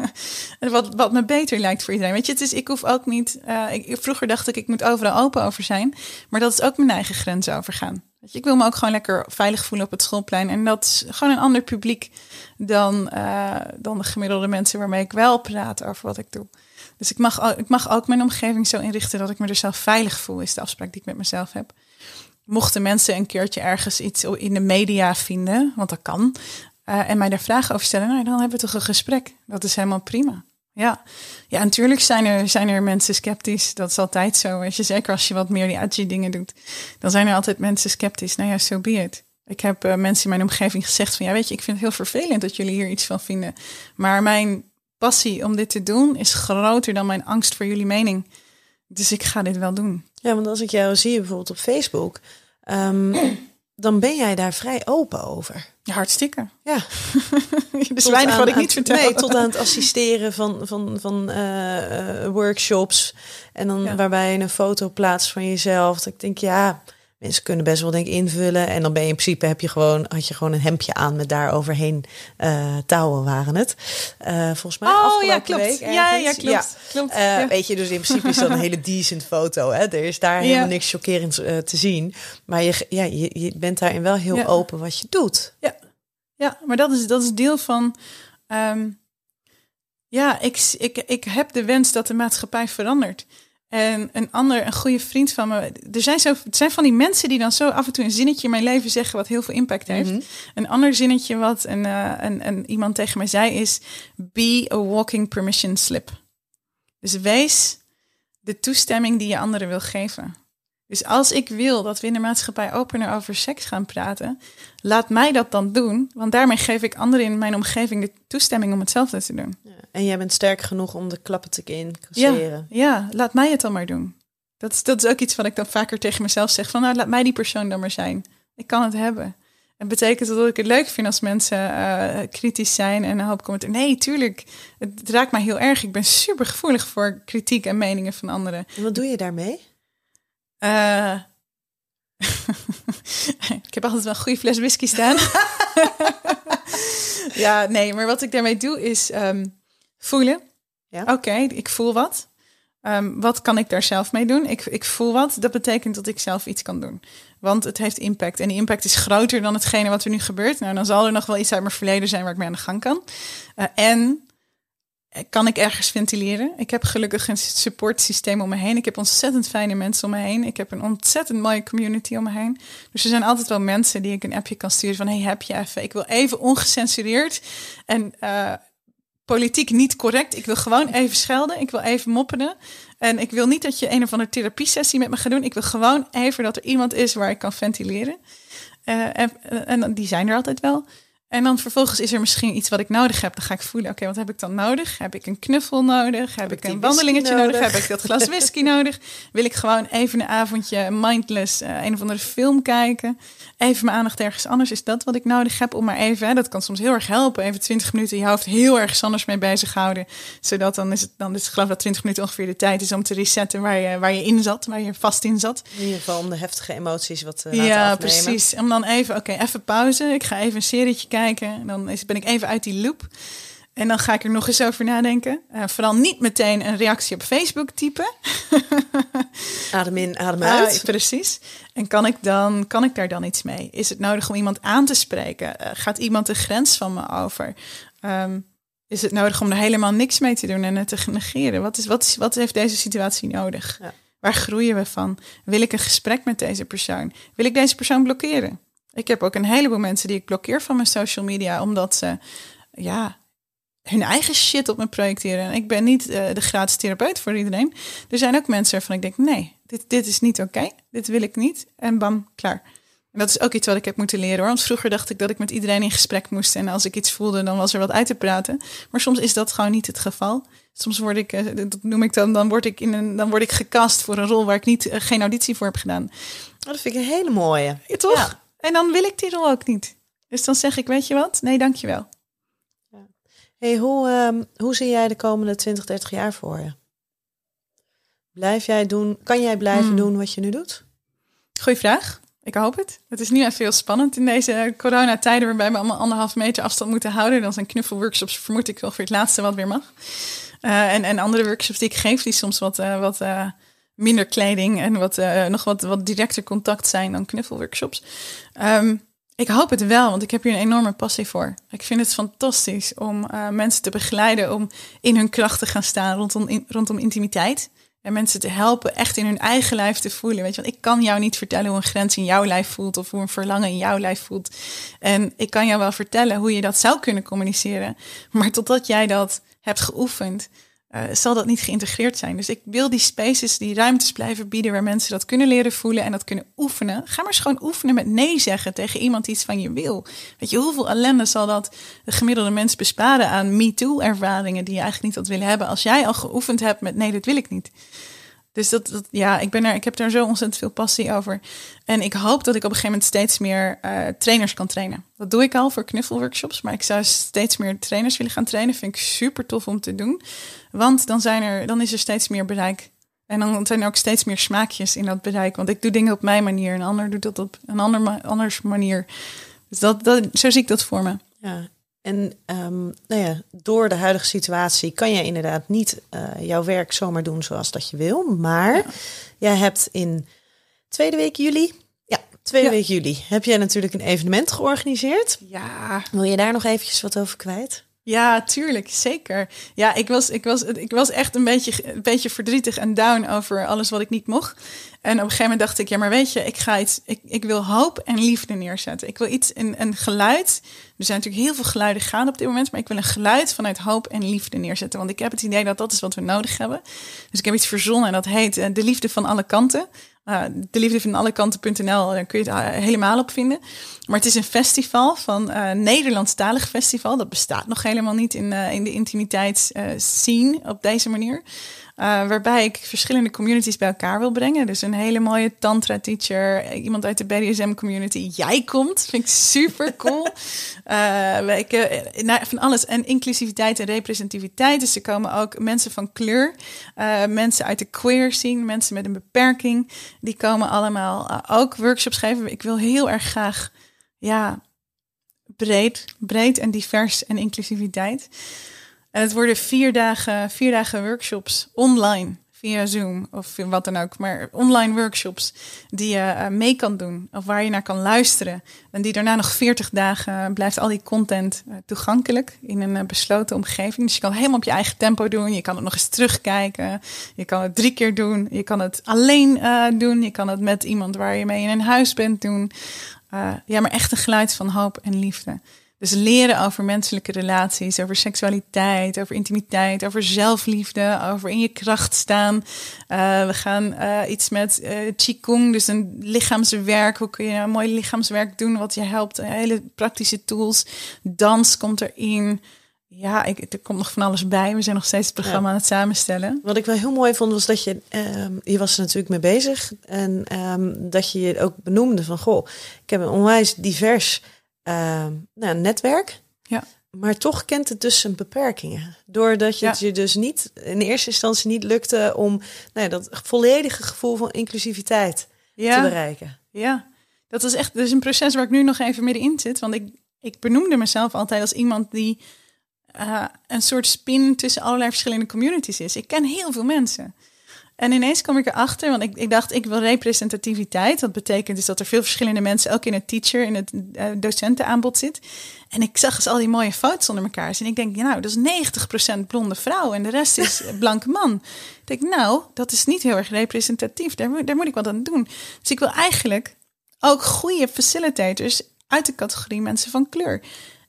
wat, wat me beter lijkt voor iedereen. Weet je, het is, ik hoef ook niet. Uh, ik, vroeger dacht ik, ik moet overal open over zijn. Maar dat is ook mijn eigen grens overgaan. Je, ik wil me ook gewoon lekker veilig voelen op het schoolplein. En dat is gewoon een ander publiek dan, uh, dan de gemiddelde mensen waarmee ik wel praat over wat ik doe. Dus ik mag, ik mag ook mijn omgeving zo inrichten dat ik me er zelf veilig voel, is de afspraak die ik met mezelf heb mochten mensen een keertje ergens iets in de media vinden, want dat kan, uh, en mij daar vragen over stellen, nou, dan hebben we toch een gesprek. Dat is helemaal prima. Ja, ja natuurlijk zijn er, zijn er mensen sceptisch. Dat is altijd zo. Weet je, zeker als je wat meer die edgy dingen doet, dan zijn er altijd mensen sceptisch. Nou ja, zo so be it. Ik heb uh, mensen in mijn omgeving gezegd van, ja weet je, ik vind het heel vervelend dat jullie hier iets van vinden. Maar mijn passie om dit te doen is groter dan mijn angst voor jullie mening. Dus ik ga dit wel doen. Ja, want als ik jou zie bijvoorbeeld op Facebook, um, dan ben jij daar vrij open over. Ja, hartstikke. Ja. dus weinig aan, wat ik niet vertel. Nee, tot aan het assisteren van, van, van uh, uh, workshops. En dan ja. waarbij je een foto plaatst van jezelf. Dat ik denk, ja, mensen kunnen best wel denk ik invullen. En dan ben je in principe heb je gewoon, had je gewoon een hemdje aan met daar overheen uh, touwen waren het. Uh, volgens mij oh, afgelopen ja, klopt. week. Ja, ja, klopt. Ja. klopt. Uh, ja. Weet je, dus in principe is dat een hele decent foto. Hè? Er is daar helemaal niks chockerends te zien. Maar je, ja, je, je bent daarin wel heel open wat je doet. Ja, ja maar dat is, dat is deel van Ehm, ja, ik, ik, ik heb de wens dat de maatschappij verandert. En een ander, een goede vriend van me. Er zijn, zo, het zijn van die mensen die dan zo af en toe een zinnetje in mijn leven zeggen wat heel veel impact heeft. Mhm. Een ander zinnetje wat een, eh, een, een, iemand tegen mij zei is: Be a walking permission slip. Dus wees de toestemming die je anderen wil geven. Dus als ik wil dat we in de maatschappij opener over seks gaan praten, laat mij dat dan doen. Want daarmee geef ik anderen in mijn omgeving de toestemming om hetzelfde te doen. En jij bent sterk genoeg om de klappen te Ja, incasseren. ja, laat mij het dan maar doen. Dat is, dat is ook iets wat ik dan vaker tegen mezelf zeg. Van nou, laat mij die persoon dan maar zijn. Ik kan het hebben. Het betekent dat ik het leuk vind als mensen eh, kritisch zijn en een hoop commentaar. Nee, tuurlijk. Het raakt mij heel erg. Ik ben super gevoelig voor kritiek en meningen van anderen. En wat doe je daarmee? Eh, ik heb altijd wel een goede fles whisky staan. ja, nee, maar wat ik daarmee doe is ehm, voelen. Ja. Oké, ik voel wat. Ehm, wat kan ik daar zelf mee doen? Ik, ik voel wat. Dat betekent dat ik zelf iets kan doen. Want het heeft impact. En die impact is groter dan hetgene wat er nu gebeurt. Nou, dan zal er nog wel iets uit mijn verleden zijn waar ik mee aan de gang kan. Eh, en kan ik ergens ventileren. Ik heb gelukkig een supportsysteem om me heen. Ik heb ontzettend fijne mensen om me heen. Ik heb een ontzettend mooie community om me heen. Dus er zijn altijd wel mensen die ik een appje kan sturen van... hey, heb je even? Ik wil even ongecensureerd en eh, politiek niet correct. Ik wil gewoon even schelden. Ik wil even mopperen. En ik wil niet dat je een of andere therapiesessie met me gaat doen. Ik wil gewoon even dat er iemand is waar ik kan ventileren. Eh, en, en die zijn er altijd wel. En dan vervolgens is er misschien iets wat ik nodig heb. Dan ga ik voelen, oké, wat heb ik dan nodig? Heb ik een knuffel nodig? Heb, ik een wandelingetje nodig? nodig? Heb ik dat glas whisky nodig? Wil ik gewoon even een avondje mindless eh, een of andere film kijken? Even mijn aandacht ergens anders. Is dat wat ik nodig heb om maar even, hè, dat kan soms heel erg helpen. Even 20 minuten je hoofd heel erg anders mee bezighouden. Zodat dan is het, dan is het geloof dat 20 minuten ongeveer de tijd is om te resetten waar je, waar je in zat, waar je vast in zat. In ieder geval om de heftige emoties wat te laten Ja, afnemen. precies. Om dan even, oké, even pauze. Ik ga even een serietje kijken. En dan is, ben ik even uit die loop. En dan ga ik er nog eens over nadenken. Eh, vooral niet meteen een reactie op Facebook typen. Adem in, adem Ah, uit. precies. En kan ik, dan, kan ik daar dan iets mee? Is het nodig om iemand aan te spreken? Eh, gaat iemand de grens van me over? Ehm, is het nodig om er helemaal niks mee te doen en het te negeren? Wat, is, wat, is, wat heeft deze situatie nodig? Ja. Waar groeien we van? Wil ik een gesprek met deze persoon? Wil ik deze persoon blokkeren? Ik heb ook een heleboel mensen die ik blokkeer van mijn social media, omdat ze ja, hun eigen shit op me projecteren. En ik ben niet eh, de gratis therapeut voor iedereen. Er zijn ook mensen waarvan ik denk, nee, dit, dit is niet oké. Dit wil ik niet. En bam, klaar. En dat is ook iets wat ik heb moeten leren hoor. Want vroeger dacht ik dat ik met iedereen in gesprek moest. En als ik iets voelde, dan was er wat uit te praten. Maar soms is dat gewoon niet het geval. Soms word ik, eh, dat noem ik dan, dan word ik, in een, dan word ik gecast voor een rol waar ik niet, eh, geen auditie voor heb gedaan. Oh, dat vind ik een hele mooie. Ja, toch? Ja. En dan wil ik die rol ook niet. Dus dan zeg ik, weet je wat? Nee, dankjewel. Hey, hoe, ehm, hoe zie jij de komende 20, 30 jaar voor je? Blijf jij doen, kan jij blijven Hmm. doen wat je nu doet? Goeie vraag. Ik hoop het. Het is nu even heel spannend in deze coronatijden waarbij we allemaal anderhalf meter afstand moeten houden. Dan zijn knuffelworkshops vermoed ik wel voor het laatste wat weer mag. Eh, en, en andere workshops die ik geef, die soms wat, eh, wat eh, minder kleding en wat, eh, nog wat, wat directer contact zijn dan knuffelworkshops. Ehm, ik hoop het wel, want ik heb hier een enorme passie voor. Ik vind het fantastisch om eh, mensen te begeleiden om in hun kracht te gaan staan rondom, rondom intimiteit. En mensen te helpen echt in hun eigen lijf te voelen. Weet je, want ik kan jou niet vertellen hoe een grens in jouw lijf voelt of hoe een verlangen in jouw lijf voelt. En ik kan jou wel vertellen hoe je dat zou kunnen communiceren. Maar totdat jij dat hebt geoefend, eh, zal dat niet geïntegreerd zijn. Dus ik wil die spaces, die ruimtes blijven bieden waar mensen dat kunnen leren voelen en dat kunnen oefenen. Ga maar eens gewoon oefenen met nee zeggen tegen iemand die iets van je wil. Weet je, hoeveel ellende zal dat de gemiddelde mens besparen aan me-too-ervaringen die je eigenlijk niet had willen hebben als jij al geoefend hebt met nee, dit wil ik niet. Dus dat, ja, ik, ben er, ik heb daar zo ontzettend veel passie over. En ik hoop dat ik op een gegeven moment steeds meer eh, trainers kan trainen. Dat doe ik al voor knuffelworkshops, maar ik zou steeds meer trainers willen gaan trainen. Vind ik super tof om te doen. Want dan, zijn er, dan is er steeds meer bereik. En dan zijn er ook steeds meer smaakjes in dat bereik. Want ik doe dingen op mijn manier, een ander doet dat op een ander anders manier. Dus dat, dat, zo zie ik dat voor me. Ja. En ehm, nou ja, door de huidige situatie kan jij inderdaad niet eh, jouw werk zomaar doen zoals dat je wil. Maar jij hebt in tweede week juli, ja, tweede Ja. week juli, heb jij natuurlijk een evenement georganiseerd. Ja, Wil je daar nog eventjes wat over kwijt? Ja, tuurlijk, zeker. Ja, ik was, ik was, ik was echt een beetje, een beetje verdrietig en down over alles wat ik niet mocht. En op een gegeven moment dacht ik, ja, maar weet je, ik ga iets, ik, ik wil hoop en liefde neerzetten. Ik wil iets, een, een geluid. Er zijn natuurlijk heel veel geluiden gaan op dit moment, maar ik wil een geluid vanuit hoop en liefde neerzetten. Want ik heb het idee dat dat is wat we nodig hebben. Dus ik heb iets verzonnen en dat heet eh, De Liefde van alle kanten. Uh, de liefde van alle kanten.nl, daar kun je het uh, helemaal op vinden. Maar het is een festival van uh, Nederlandstalig festival. Dat bestaat nog helemaal niet in, in de intimiteitsscene op deze manier. Uh, waarbij ik verschillende communities bij elkaar wil brengen. Dus een hele mooie tantra-teacher, iemand uit de BDSM-community. Jij komt, vind ik super cool. ik, uh, van alles. En inclusiviteit en representativiteit. Dus er komen ook mensen van kleur, mensen uit de queer scene, mensen met een beperking. Die komen allemaal ook workshops geven. Ik wil heel erg graag, ja, breed, breed en divers en inclusiviteit. Het worden vier dagen, vier dagen workshops online via Zoom of wat dan ook. Maar online workshops die je uh, mee kan doen of waar je naar kan luisteren. En die daarna nog 40 dagen blijft al die content uh, toegankelijk in een uh, besloten omgeving. Dus je kan helemaal op je eigen tempo doen. Je kan het nog eens terugkijken. Je kan het drie keer doen. Je kan het alleen doen. Je kan het met iemand waar je mee in een huis bent doen. ja, maar echt een geluid van hoop en liefde. Dus leren over menselijke relaties, over seksualiteit, over intimiteit, over zelfliefde, over in je kracht staan. Uh, we gaan uh, iets met uh, Qigong, dus een lichaamswerk. Hoe kun je een mooi lichaamswerk doen wat je helpt? Hele praktische tools. Dans komt erin. Ja, ik, er komt nog van alles bij. We zijn nog steeds het programma ja. aan het samenstellen. Wat ik wel heel mooi vond, was dat je... Um, je was er natuurlijk mee bezig. En um, dat je je ook benoemde van... Goh, ik heb een onwijs divers uh, nou, netwerk. Ja. Maar toch kent het dus zijn beperkingen. Doordat je ja. het je dus niet in eerste instantie niet lukte om nou ja, dat volledige gevoel van inclusiviteit ja. te bereiken. Ja, dat is echt dus een proces waar ik nu nog even middenin zit. Want ik, ik benoemde mezelf altijd als iemand die uh, een soort spin tussen allerlei verschillende communities is. Ik ken heel veel mensen. En ineens kwam ik erachter, want ik, ik dacht, ik wil representativiteit. Dat betekent dus dat er veel verschillende mensen ook in het teacher, in het uh, docentenaanbod zit. En ik zag eens al die mooie foto's onder elkaar. En ik denk, ja, nou, dat is 90% blonde vrouw en de rest is blanke man. Ik denk, nou, dat is niet heel erg representatief. Daar, daar moet ik wat aan doen. Dus ik wil eigenlijk ook goede facilitators uit de categorie mensen van kleur.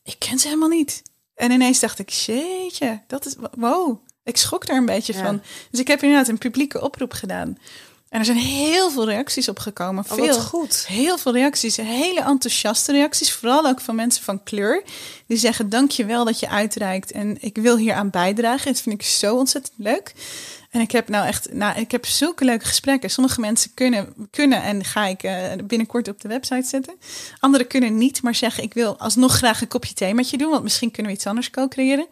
Ik ken ze helemaal niet. En ineens dacht ik, jeetje, dat is, wow, ik schrok daar een beetje ja. van. Dus ik heb inderdaad een publieke oproep gedaan. En er zijn heel veel reacties op gekomen. Oh, veel, goed. Heel veel reacties. Hele enthousiaste reacties. Vooral ook van mensen van kleur. Die zeggen, dank je wel dat je uitreikt. En ik wil hier aan bijdragen. Dat vind ik zo ontzettend leuk. En ik heb nou echt, nou, ik heb zulke leuke gesprekken. Sommige mensen kunnen, kunnen en ga ik uh, binnenkort op de website zetten. Anderen kunnen niet, maar zeggen: Ik wil alsnog graag een kopje thee met je doen, want misschien kunnen we iets anders co-creëren.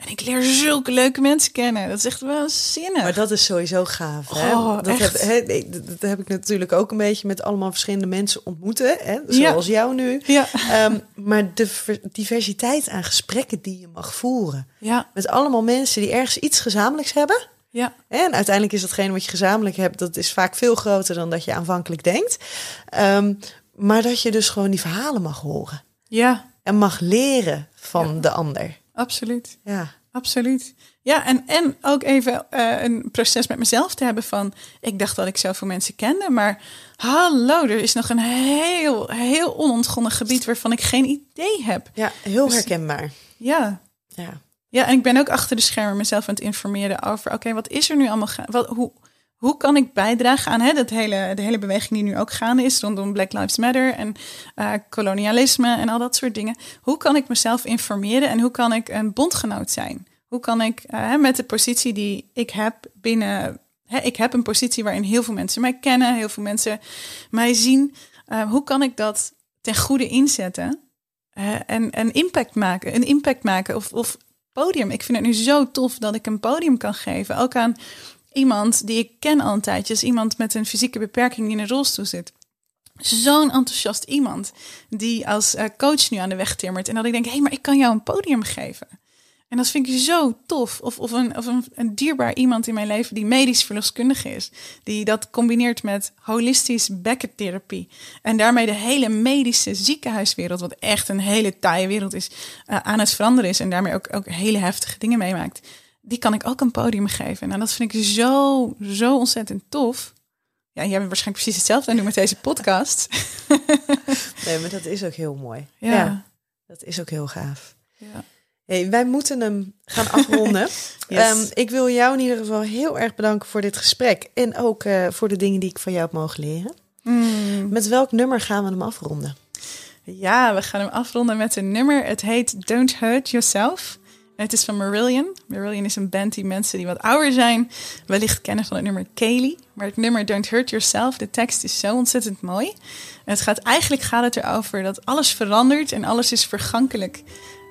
En ik leer zulke leuke mensen kennen. Dat is echt wel zinnig. Maar dat is sowieso gaaf. Hè? Oh, dat, echt. heb, hè, dat heb ik natuurlijk ook een beetje met allemaal verschillende mensen ontmoeten. Hè? Zoals ja. jou nu. Ja. Um, maar de diversiteit aan gesprekken die je mag voeren. Ja. Met allemaal mensen die ergens iets gezamenlijks hebben. Ja. En uiteindelijk is datgene wat je gezamenlijk hebt, dat is vaak veel groter dan dat je aanvankelijk denkt. Um, maar dat je dus gewoon die verhalen mag horen. Ja. En mag leren van ja. de ander. Absoluut. Ja. Absoluut. Ja, en, en ook even uh, een proces met mezelf te hebben van... ik dacht dat ik zoveel mensen kende, maar hallo, er is nog een heel, heel onontgonnen gebied... waarvan ik geen idee heb. Ja, heel dus, herkenbaar. Ja. Ja. Ja, en ik ben ook achter de schermen mezelf aan het informeren over... oké, okay, wat is er nu allemaal... Wat, hoe, hoe kan ik bijdragen aan hè, dat hele, de hele beweging die nu ook gaande is... rondom Black Lives Matter en uh, kolonialisme en al dat soort dingen. Hoe kan ik mezelf informeren en hoe kan ik een bondgenoot zijn? Hoe kan ik uh, met de positie die ik heb binnen... Hè, ik heb een positie waarin heel veel mensen mij kennen... heel veel mensen mij zien. Uh, hoe kan ik dat ten goede inzetten... en, en impact maken, een impact maken of, of podium. Ik vind het nu zo tof dat ik een podium kan geven. Ook aan iemand die ik ken al een tijdje. Dus iemand met een fysieke beperking die in een rolstoel zit. Zo'n enthousiast iemand die als uh, coach nu aan de weg timmert. En dat ik denk, hé, hey, maar ik kan jou een podium geven. En dat vind ik zo tof. Of, of, een, of een, een dierbaar iemand in mijn leven die medisch verloskundige is. Die dat combineert met holistisch bekkentherapie. En daarmee de hele medische ziekenhuiswereld, wat echt een hele taaie wereld is, uh, aan het veranderen is. En daarmee ook, ook hele heftige dingen meemaakt. Die kan ik ook een podium geven. En nou, dat vind ik zo, zo ontzettend tof. Ja, jij bent waarschijnlijk precies hetzelfde aan doen met deze podcast. nee, maar dat is ook heel mooi. Ja. ja dat is ook heel gaaf. Ja. Hey, wij moeten hem gaan afronden. Yes. um, ik wil jou in ieder geval heel erg bedanken voor dit gesprek. En ook uh, voor de dingen die ik van jou heb mogen leren. Mm. Met welk nummer gaan we hem afronden? Ja, we gaan hem afronden met een nummer. Het heet Don't Hurt Yourself. Het is van Marillion. Marillion is een band die mensen die wat ouder zijn wellicht kennen van het nummer Kaylee. Maar het nummer Don't Hurt Yourself, de tekst is zo ontzettend mooi. Het gaat eigenlijk gaat het erover dat alles verandert en alles is vergankelijk.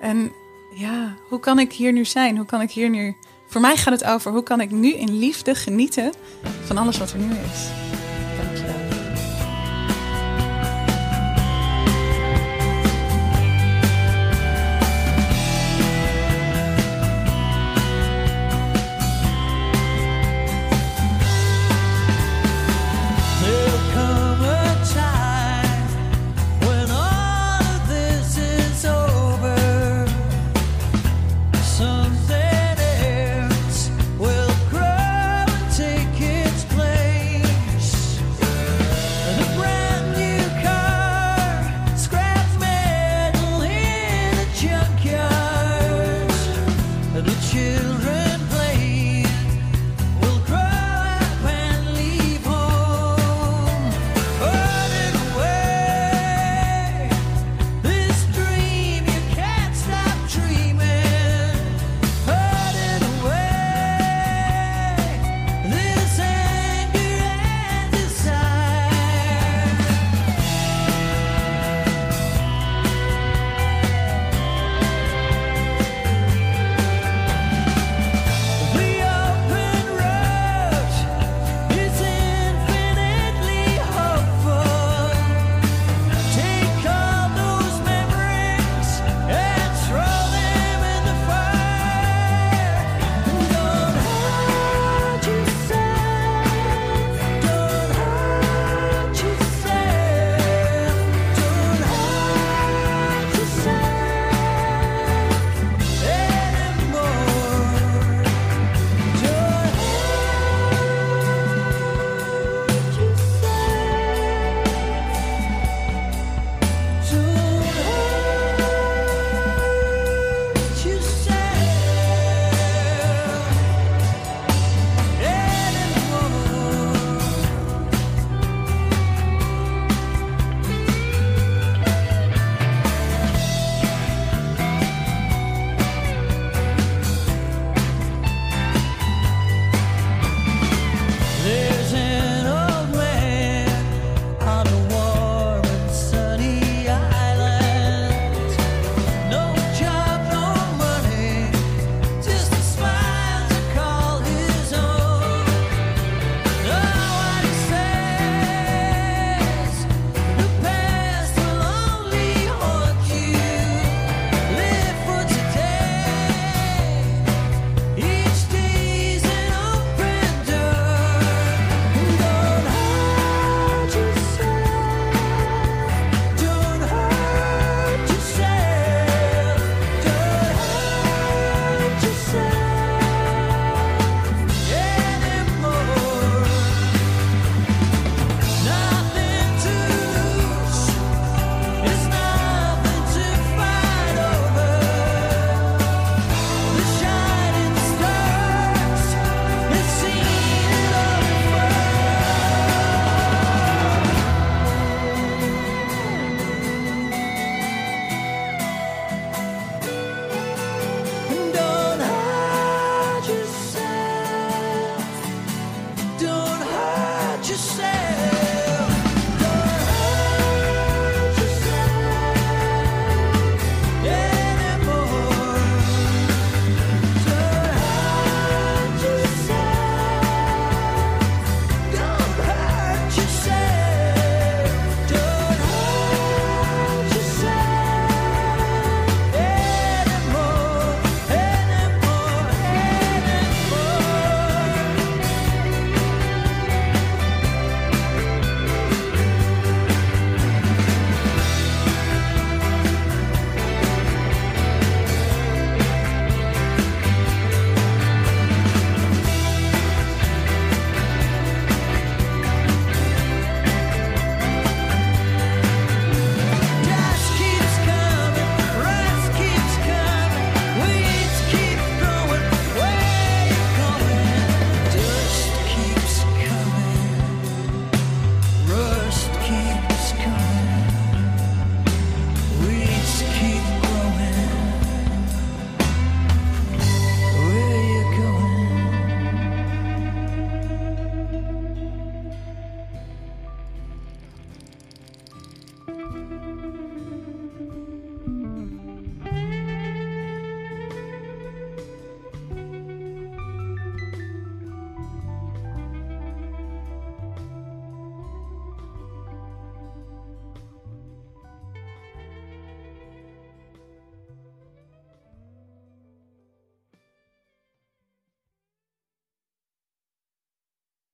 En ja, hoe kan ik hier nu zijn? Hoe kan ik hier nu... Voor mij gaat het over hoe kan ik nu in liefde genieten van alles wat er nu is.